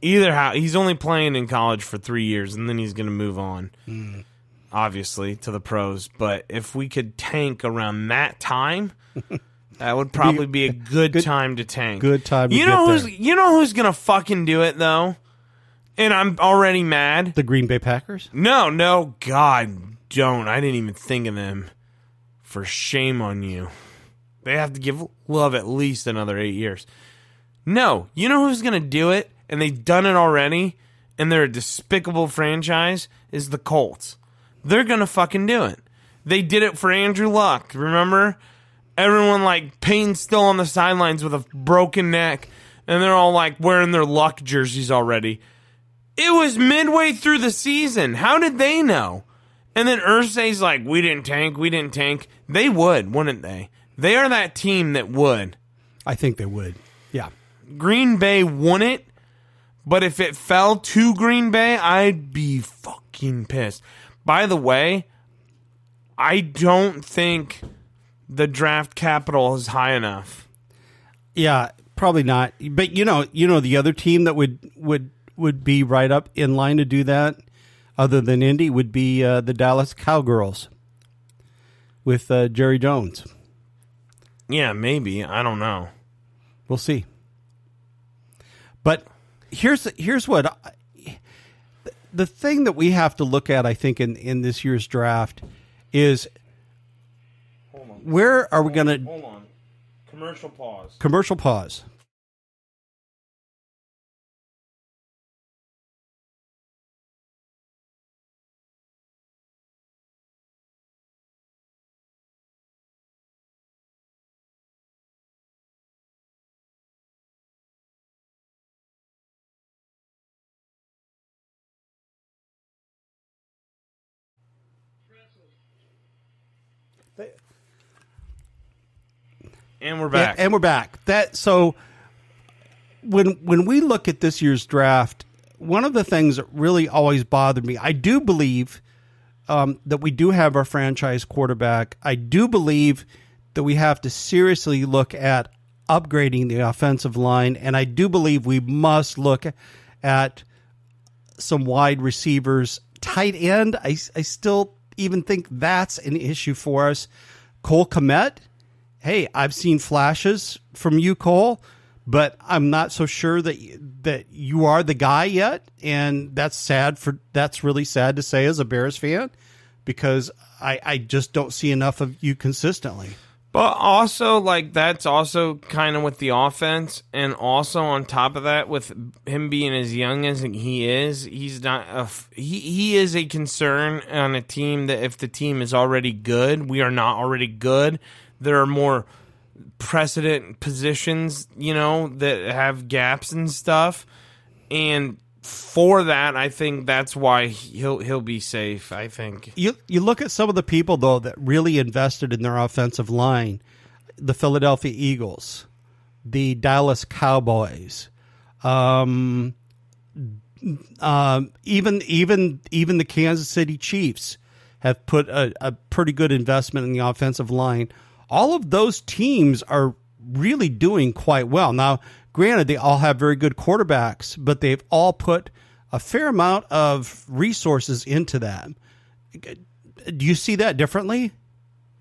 Either how he's only playing in college for three years and then he's going to move on, hmm. obviously to the pros. But if we could tank around that time, that would probably be a good, good- time to tank. good time to You know who's there. you know who's going to fucking do it though, and I'm already mad. the Green Bay Packers? No, no, God, don't. I didn't even think of them. For shame on you. They have to give Love at least another eight years. No, you know who's going to do it, and they've done it already, and they're a despicable franchise, is the Colts. They're going to fucking do it. They did it for Andrew Luck. Remember? Everyone like Payne's still on the sidelines with a broken neck, and they're all like wearing their Luck jerseys already. It was midway through the season. How did they know? And then Irsay's like, "We didn't tank. We didn't tank." They would, wouldn't they? They are that team that would. I think they would. Yeah. Green Bay won it, but if it fell to Green Bay, I'd be fucking pissed. By the way, I don't think the draft capital is high enough. Yeah, probably not. But you know, you know the other team that would would would be right up in line to do that other than Indy would be uh, the Dallas Cowgirls with uh, Jerry Jones. Yeah, maybe. I don't know. We'll see. But here's here's what I, the thing that we have to look at. I think in in this year's draft is where are we going to Hold on. Commercial pause. commercial pause. And we're back. Yeah, and we're back. That so when when we look at this year's draft, one of the things that really always bothered me, I do believe um, that we do have our franchise quarterback. I do believe that we have to seriously look at upgrading the offensive line, and I do believe we must look at some wide receivers. Tight end, I, I still even think that's an issue for us. Cole Kmet, hey, I've seen flashes from you, Cole, but I'm not so sure that that you are the guy yet, and that's sad for that's really sad to say as a Bears fan because I I just don't see enough of you consistently. But also, like that's also kind of with the offense, and also on top of that, with him being as young as he is, he's not a he. He is a concern on a team that if the team is already good, we are not already good. There are more precedent positions, you know, that have gaps and stuff, and for that, I think that's why he'll he'll be safe. I think. You you look at some of the people though that really invested in their offensive line, the Philadelphia Eagles, the Dallas Cowboys, um, um, even even even the Kansas City Chiefs have put a, a pretty good investment in the offensive line. All of those teams are really doing quite well. Now, granted, they all have very good quarterbacks, but they've all put a fair amount of resources into that. Do you see that differently?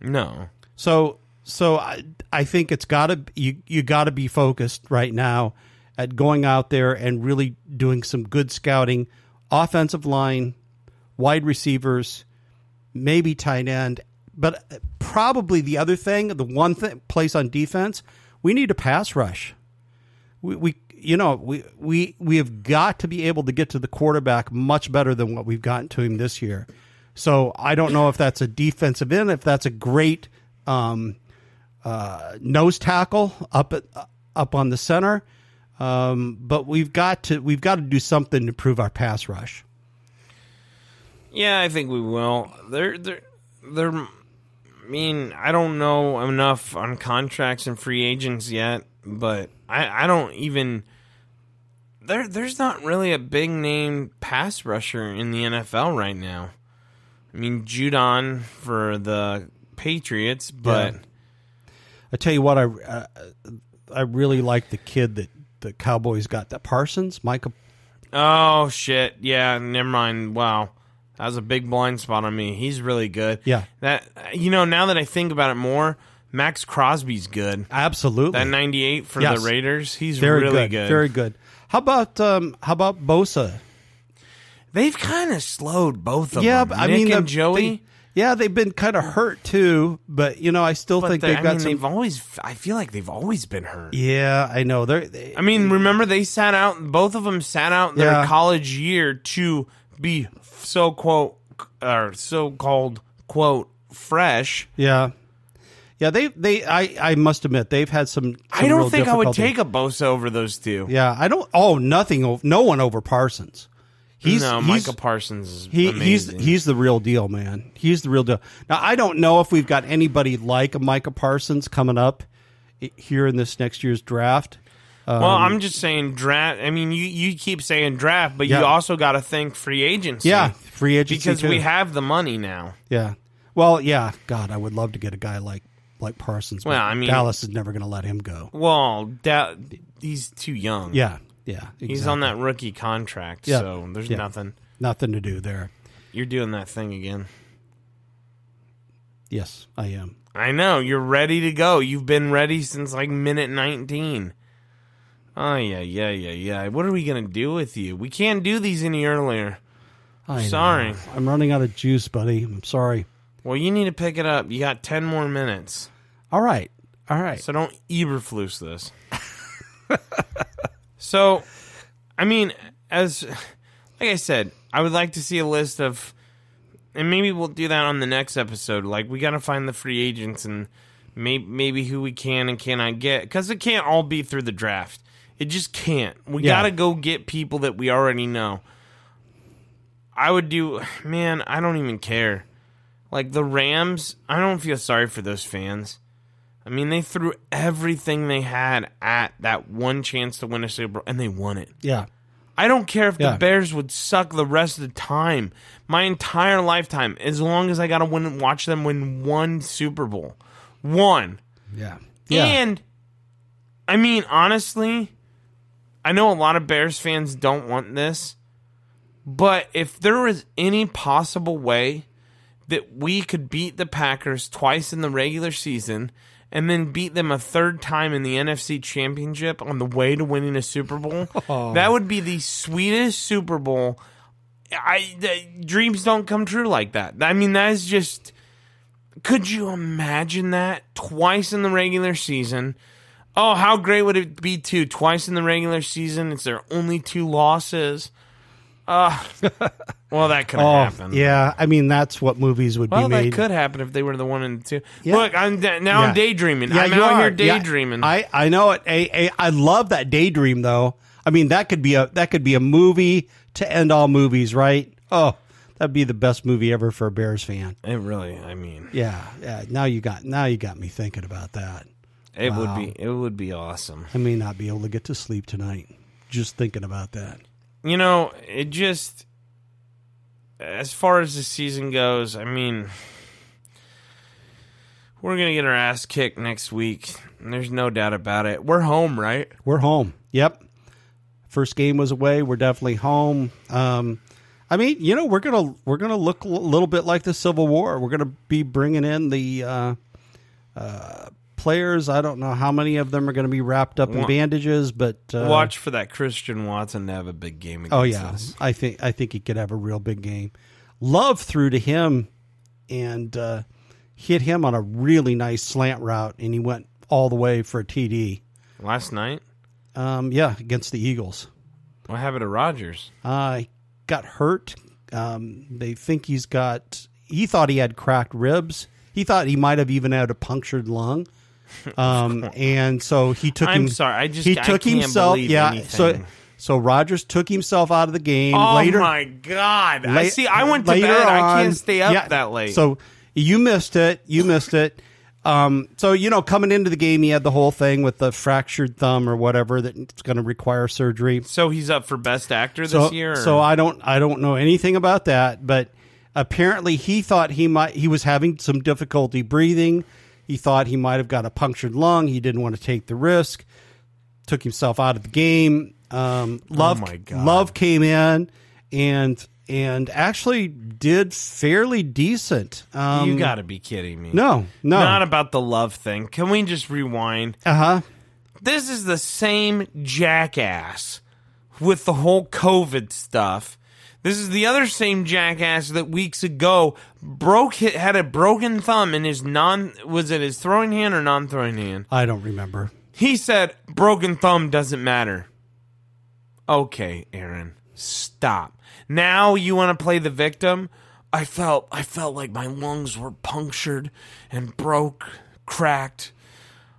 No. So, so I, I think it's got to you you got to be focused right now at going out there and really doing some good scouting, offensive line, wide receivers, maybe tight end, but probably the other thing, the one thing, place on defense, we need a pass rush. We, we you know we we we have got to be able to get to the quarterback much better than what we've gotten to him this year. So I don't know if that's a defensive end, if that's a great um, uh, nose tackle up at up on the center. Um, but we've got to we've got to do something to improve our pass rush. Yeah, I think we will. They're they're they're. I mean, I don't know enough on contracts and free agents yet, but I I don't even. There there's not really a big name pass rusher in the NFL right now. I mean, Judon for the Patriots, but Yeah. I tell you what, I uh, I really like the kid that the Cowboys got, that Parsons, Micah. oh shit, yeah, never mind. Wow. That was a big blind spot on me. He's really good. Yeah. That you know, now that I think about it more, Maxx Crosby's good. Absolutely, That 98 for Yes. the Raiders, he's very really good, good. very good. How about um, how about Bosa? They've kind of slowed both of yeah, them. but I mean, and the- Joey. they- yeah, they've been kind of hurt too, but you know, I still but think they, they've I got mean, some. they've always. I feel like they've always been hurt. yeah, I know. They're, they, I mean, remember they sat out. Both of them sat out their Yeah. college year to be so quote or so called quote fresh. Yeah, yeah. They they I I must admit they've had some. some I don't think I would take a Bosa over those two. Yeah, I don't. Oh, nothing. No one over Parsons. He's no, he's, Micah Parsons is He, he's he's the real deal, man. He's the real deal. Now I don't know if we've got anybody like a Micah Parsons coming up here in this next year's draft. Well, um, I'm just saying draft. I mean, you you keep saying draft, but Yeah. you also got to think free agency. Yeah, free agency because too. we have the money now. Yeah. Well, yeah. God, I would love to get a guy like like Parsons. Well, I mean- Dallas is never going to let him go. Well, da- he's too young. Yeah, yeah. he's on that rookie contract, Yeah. so there's Yeah. nothing. Nothing to do there. You're doing that thing again. Yes, I am. I know you're ready to go. You've been ready since like minute 19. Oh yeah, yeah, yeah, yeah. What are we gonna do with you? We can't do these any earlier. I'm Sorry. I'm running out of juice, buddy. I'm sorry. Well, you need to pick it up. You got 10 more minutes, All right. All right. so don't Eberflus this. so, I mean, as like I said, I would like to see a list of, and maybe we'll do that on the next episode. Like we got to find the free agents and maybe maybe who we can and cannot get because it can't all be through the draft. It just can't. We Yeah. got to go get people that we already know. I would do, man. I don't even care. Like the Rams, I don't feel sorry for those fans. I mean, they threw everything they had at that one chance to win a Super Bowl, and they won it. Yeah. I don't care if Yeah. the Bears would suck the rest of the time, my entire lifetime, as long as I got to win and watch them win one Super Bowl, one. Yeah. Yeah. And I mean, honestly, I know a lot of Bears fans don't want this, but if there was any possible way that we could beat the Packers twice in the regular season and then beat them a third time in the NFC Championship on the way to winning a Super Bowl, oh. that would be the sweetest Super Bowl. I the, dreams don't come true like that. I mean, that is just could you imagine that twice in the regular season? Oh, how great would it be to Twice in the regular season, it's their only two losses. Uh, well, that could Oh, happen. yeah. I mean, that's what movies would Well, be Well, that could happen if they were the one and the two. Yeah. Look, I'm now Yeah. I'm daydreaming. Yeah, I'm out are. here Yeah. daydreaming. I I know it. I love that daydream though. I mean, that could be a that could be a movie to end all movies, right? Oh, that'd be the best movie ever for a Bears fan. it really, I mean, Yeah, yeah. Now you got now you got me thinking about that. It would be it would be awesome. I may not be able to get to sleep tonight just thinking about that. You know, it just as far as the season goes, I mean, we're gonna get our ass kicked next week. There's no doubt about it. We're home, right? We're home. Yep. First game was away. We're definitely home. Um, I mean, you know, we're gonna we're gonna look a little bit like the Civil War. We're gonna be bringing in the uh, uh, players. I don't know how many of them are going to be wrapped up in bandages, but uh, Watch for that Christian Watson to have a big game. Against Oh yeah, us. I think I think he could have a real big game. Love threw to him and uh, hit him on a really nice slant route, and he went all the way for a TD. Last night, Um, yeah, against the Eagles. what happened to Rodgers? Uh, got hurt. Um, they think he's got. He thought he had cracked ribs. He thought he might have even had a punctured lung. Um, and so he took. I'm him, sorry, I just- he I took himself. yeah. anything. So so Rodgers took himself out of the game Oh later. my god! I see. I went to bed. I can't stay up yeah, that late. So you missed it. You missed it. Um, so you know, coming into the game, he had the whole thing with the fractured thumb or whatever that's going to require surgery. So he's up for best actor this so, year. or- So I don't I don't know anything about that, but apparently he thought he might he was having some difficulty breathing. He thought he might have got a punctured lung. He didn't want to take the risk. Took himself out of the game. Um, Love Oh my God. Love came in and and actually did fairly decent. Um, you got to be kidding me. no no Not about the love thing. Can we just rewind? uh huh This is the same jackass with the whole COVID stuff. This is the other same jackass that weeks ago broke had a broken thumb in his non was it his throwing hand or non throwing hand? I don't remember. He said broken thumb doesn't matter. Okay, Aaron, stop. Now you want to play the victim? I felt I felt like my lungs were punctured and broke, cracked.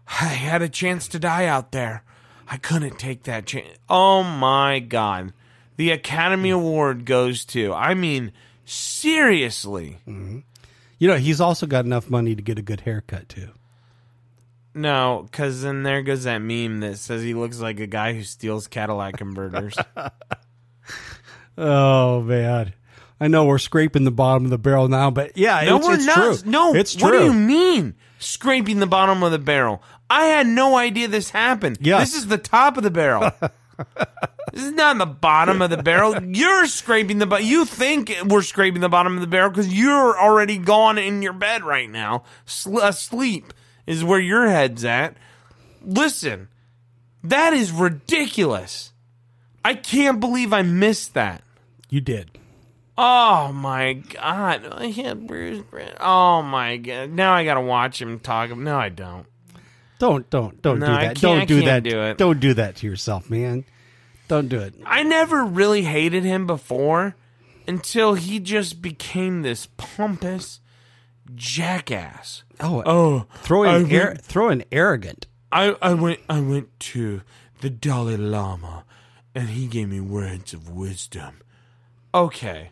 I had a chance to die out there. I couldn't take that chance. Oh my god. The Academy Award goes to. I mean, seriously. Mm-hmm. You know, he's also got enough money to get a good haircut too. No, because then there goes that meme that says he looks like a guy who steals Cadillac converters. Oh man, I know we're scraping the bottom of the barrel now, but yeah, no, it's, we're it's not. true. No, it's true. What do you mean? Scraping the bottom of the barrel. I had no idea this happened. Yeah. This is the top of the barrel. this is not the bottom of the barrel. You're scraping the bottom. You think we're scraping the bottom of the barrel because you're already gone in your bed right now. Sl- asleep is where your head's at. Listen, that is ridiculous. I can't believe I missed that. You did. Oh my god! I had Bruce. Brand- Oh my god! Now I gotta watch him talk. No, I don't. Don't don't don't No, do that. Don't do that. do it. Don't do that to yourself, man. Don't do it. I never really hated him before until he just became this pompous jackass. Oh, Oh, throw in went- throw in arrogant. I, I went I went to the Dalai Lama and he gave me words of wisdom. Okay.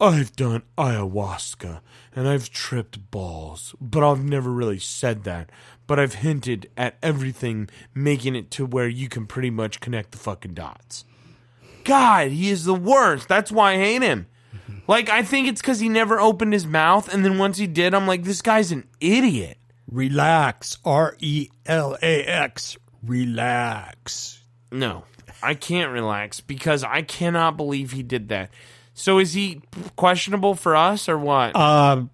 I've done ayahuasca and I've tripped balls, but I've never really said that. But I've hinted at everything making it to where you can pretty much connect the fucking dots. God, he is the worst. That's why I hate him. Like I think it's cuz he never opened his mouth and then once he did I'm like this guy's an idiot. Relax. R E L A X. Relax. No, I can't relax because I cannot believe he did that. So is he questionable for us or what? Um,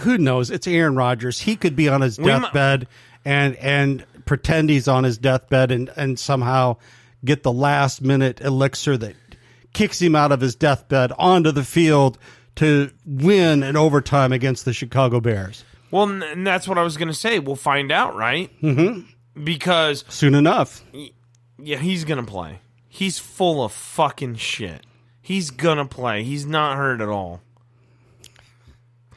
who knows? It's Aaron Rodgers. He could be on his deathbed and and pretend he's on his deathbed and and somehow get the last minute elixir that kicks him out of his deathbed onto the field to win in overtime against the Chicago Bears. well, and that's what I was going to say. We'll find out, right? Mm-hmm. Because Soon enough. yeah, he's going to play. He's full of fucking shit. He's going to play. He's not hurt at all.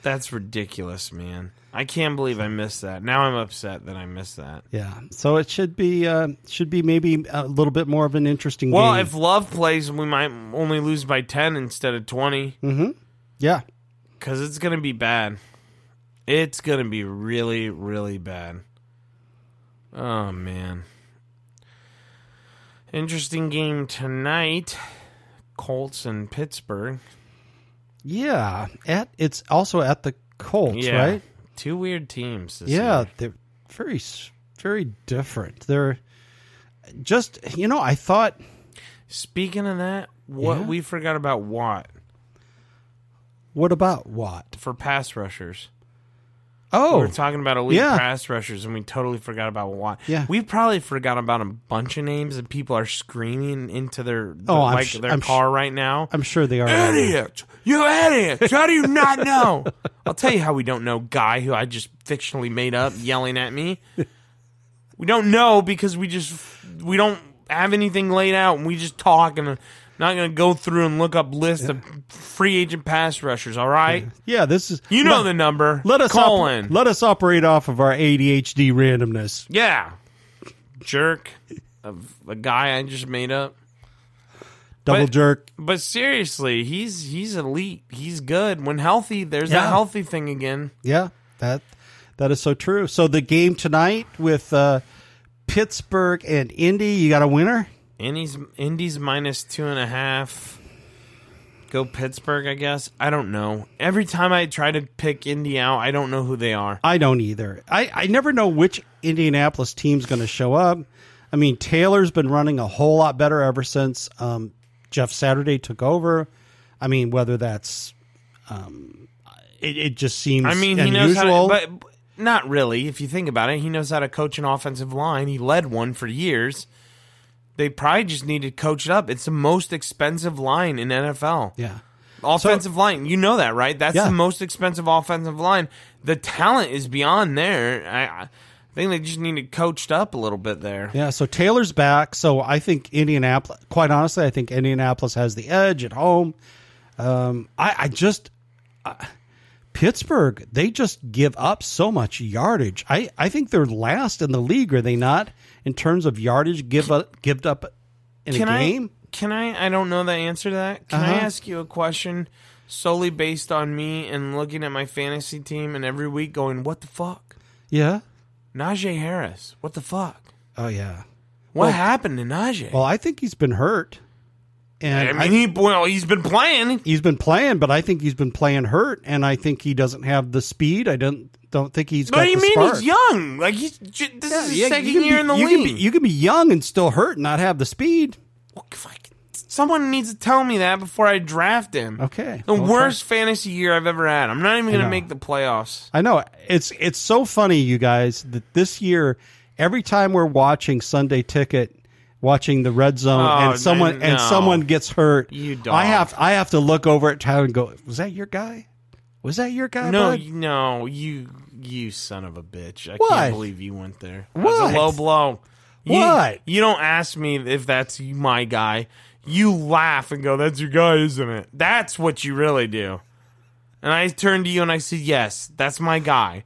That's ridiculous, man. I can't believe I missed that. Now I'm upset that I missed that. Yeah. So it should be uh, should be maybe a little bit more of an interesting Well, game. if Love plays, we might only lose by 10 instead of 20. Mm-hmm. yeah. Because it's going to be bad. It's going to be really, really bad. Oh, man. Interesting game tonight. Colts and Pittsburgh. Yeah. At it's also at the Colts, Yeah. right? Two weird teams. Yeah, year. they're very very different. They're just you know, I thought Speaking of that, what Yeah? we forgot about Watt what about Watt? for pass rushers. Oh, We were talking about elite yeah. pass rushers, and we totally forgot about Watt. Yeah. we probably forgot about a bunch of names, and people are screaming into their Oh, like sh- their I'm sh- car right now. I'm sure they are. idiot! You idiot! How do you not know? I'll tell you how we don't know. Guy who I just fictionally made up yelling at me. We don't know because we just we don't have anything laid out, and we just talk and. Not gonna go through and look up lists of free agent pass rushers. All right, Yeah, this is you know let, the number. let us call op- in. let us operate off of our ADHD randomness. Yeah. Jerk of a guy I just made up. Double But- jerk. But seriously, he's he's elite. He's good. When healthy, there's Yeah. that healthy thing again. Yeah, that that is so true. So the game tonight with uh, Pittsburgh and Indy, you got a winner? Indy's Indy's minus two and a half. Go Pittsburgh, I guess. I don't know. Every time I try to pick Indy out, I don't know who they are. I don't either. I, I never know which Indianapolis team's going to show up. I mean, Taylor's been running a whole lot better ever since um, Jeff Saturday took over. I mean, whether that's, um, it, it just seems. I mean, he knows how to, but not really. If you think about it, he knows how to coach an offensive line. He led one for years. They probably just need to coach it up. It's the most expensive line in NFL. yeah, Offensive line, you know that, right? That's Yeah. the most expensive offensive line. The talent is beyond there. I, I think they just need to coached up a little bit there. yeah. So Taylor's back. So I think Indianapolis. Quite honestly, I think Indianapolis has the edge at home. Um, I, I just, Pittsburgh, they just give up so much yardage. I, I think they're last in the league, are they not? In terms of yardage give up give up in Can a I? game? Can I? I don't know the answer to that. Can I Uh-huh. ask you a question solely based on me and looking at my fantasy team and every week going, "What the fuck?" Yeah. Najee Harris. What the fuck? Oh yeah. What Well- happened to Najee? Well, I think he's been hurt. And I mean, he well, he's been playing. he's been playing, but I think he's been playing hurt, and I think he doesn't have the speed. I don't don't think he's got What do you mean spark. he's young? Like he's j- this is his Yeah, second year be- in the you league. Can be, you can be young and still hurt and not have the speed. Well. Someone needs to tell me that before I draft him. Okay, The okay. worst fantasy year I've ever had. I'm not even going to make the playoffs. I know it's it's so funny, you guys, that this year every time we're watching Sunday Ticket, watching the red zone, Oh, and someone no. and someone gets hurt, You dog. I have I have to look over at Tyler and go, "Was that your guy? Was that your guy?" No, bud?" no, you you son of a bitch. I What? can't believe you went there. That was What? a low blow. You, What? You don't ask me if that's my guy. You laugh and go, "That's your guy, isn't it?" That's what you really do. And I turned to you and I said, "Yes, that's my guy."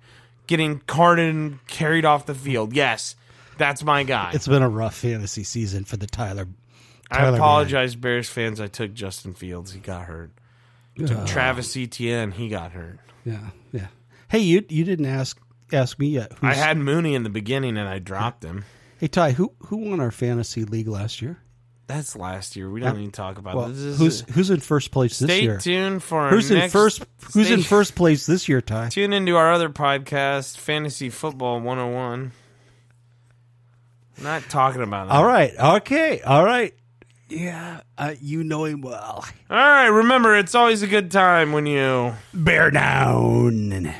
Getting carted and carried off the field. Yes, that's my guy. It's been a rough fantasy season for the Tyler. I Tyler apologize, Bears fans. I took Justin Fields. He got hurt. Took Travis Etienne. He got hurt. Yeah, yeah. Hey, you you didn't ask ask me yet. I had Mooney in the beginning and I dropped him. Hey Ty, who who won our fantasy league last year? That's last year. We don't need to talk about Well, this. This is- who's who's in first place this Stay year? tuned for our Who's in first? Who's in first place this year, Ty? Tune into our other podcast, Fantasy Football 101. Not talking about that. All right. Okay. All right. Yeah, uh, you know him well. All right. Remember, it's always a good time when you. Bear down.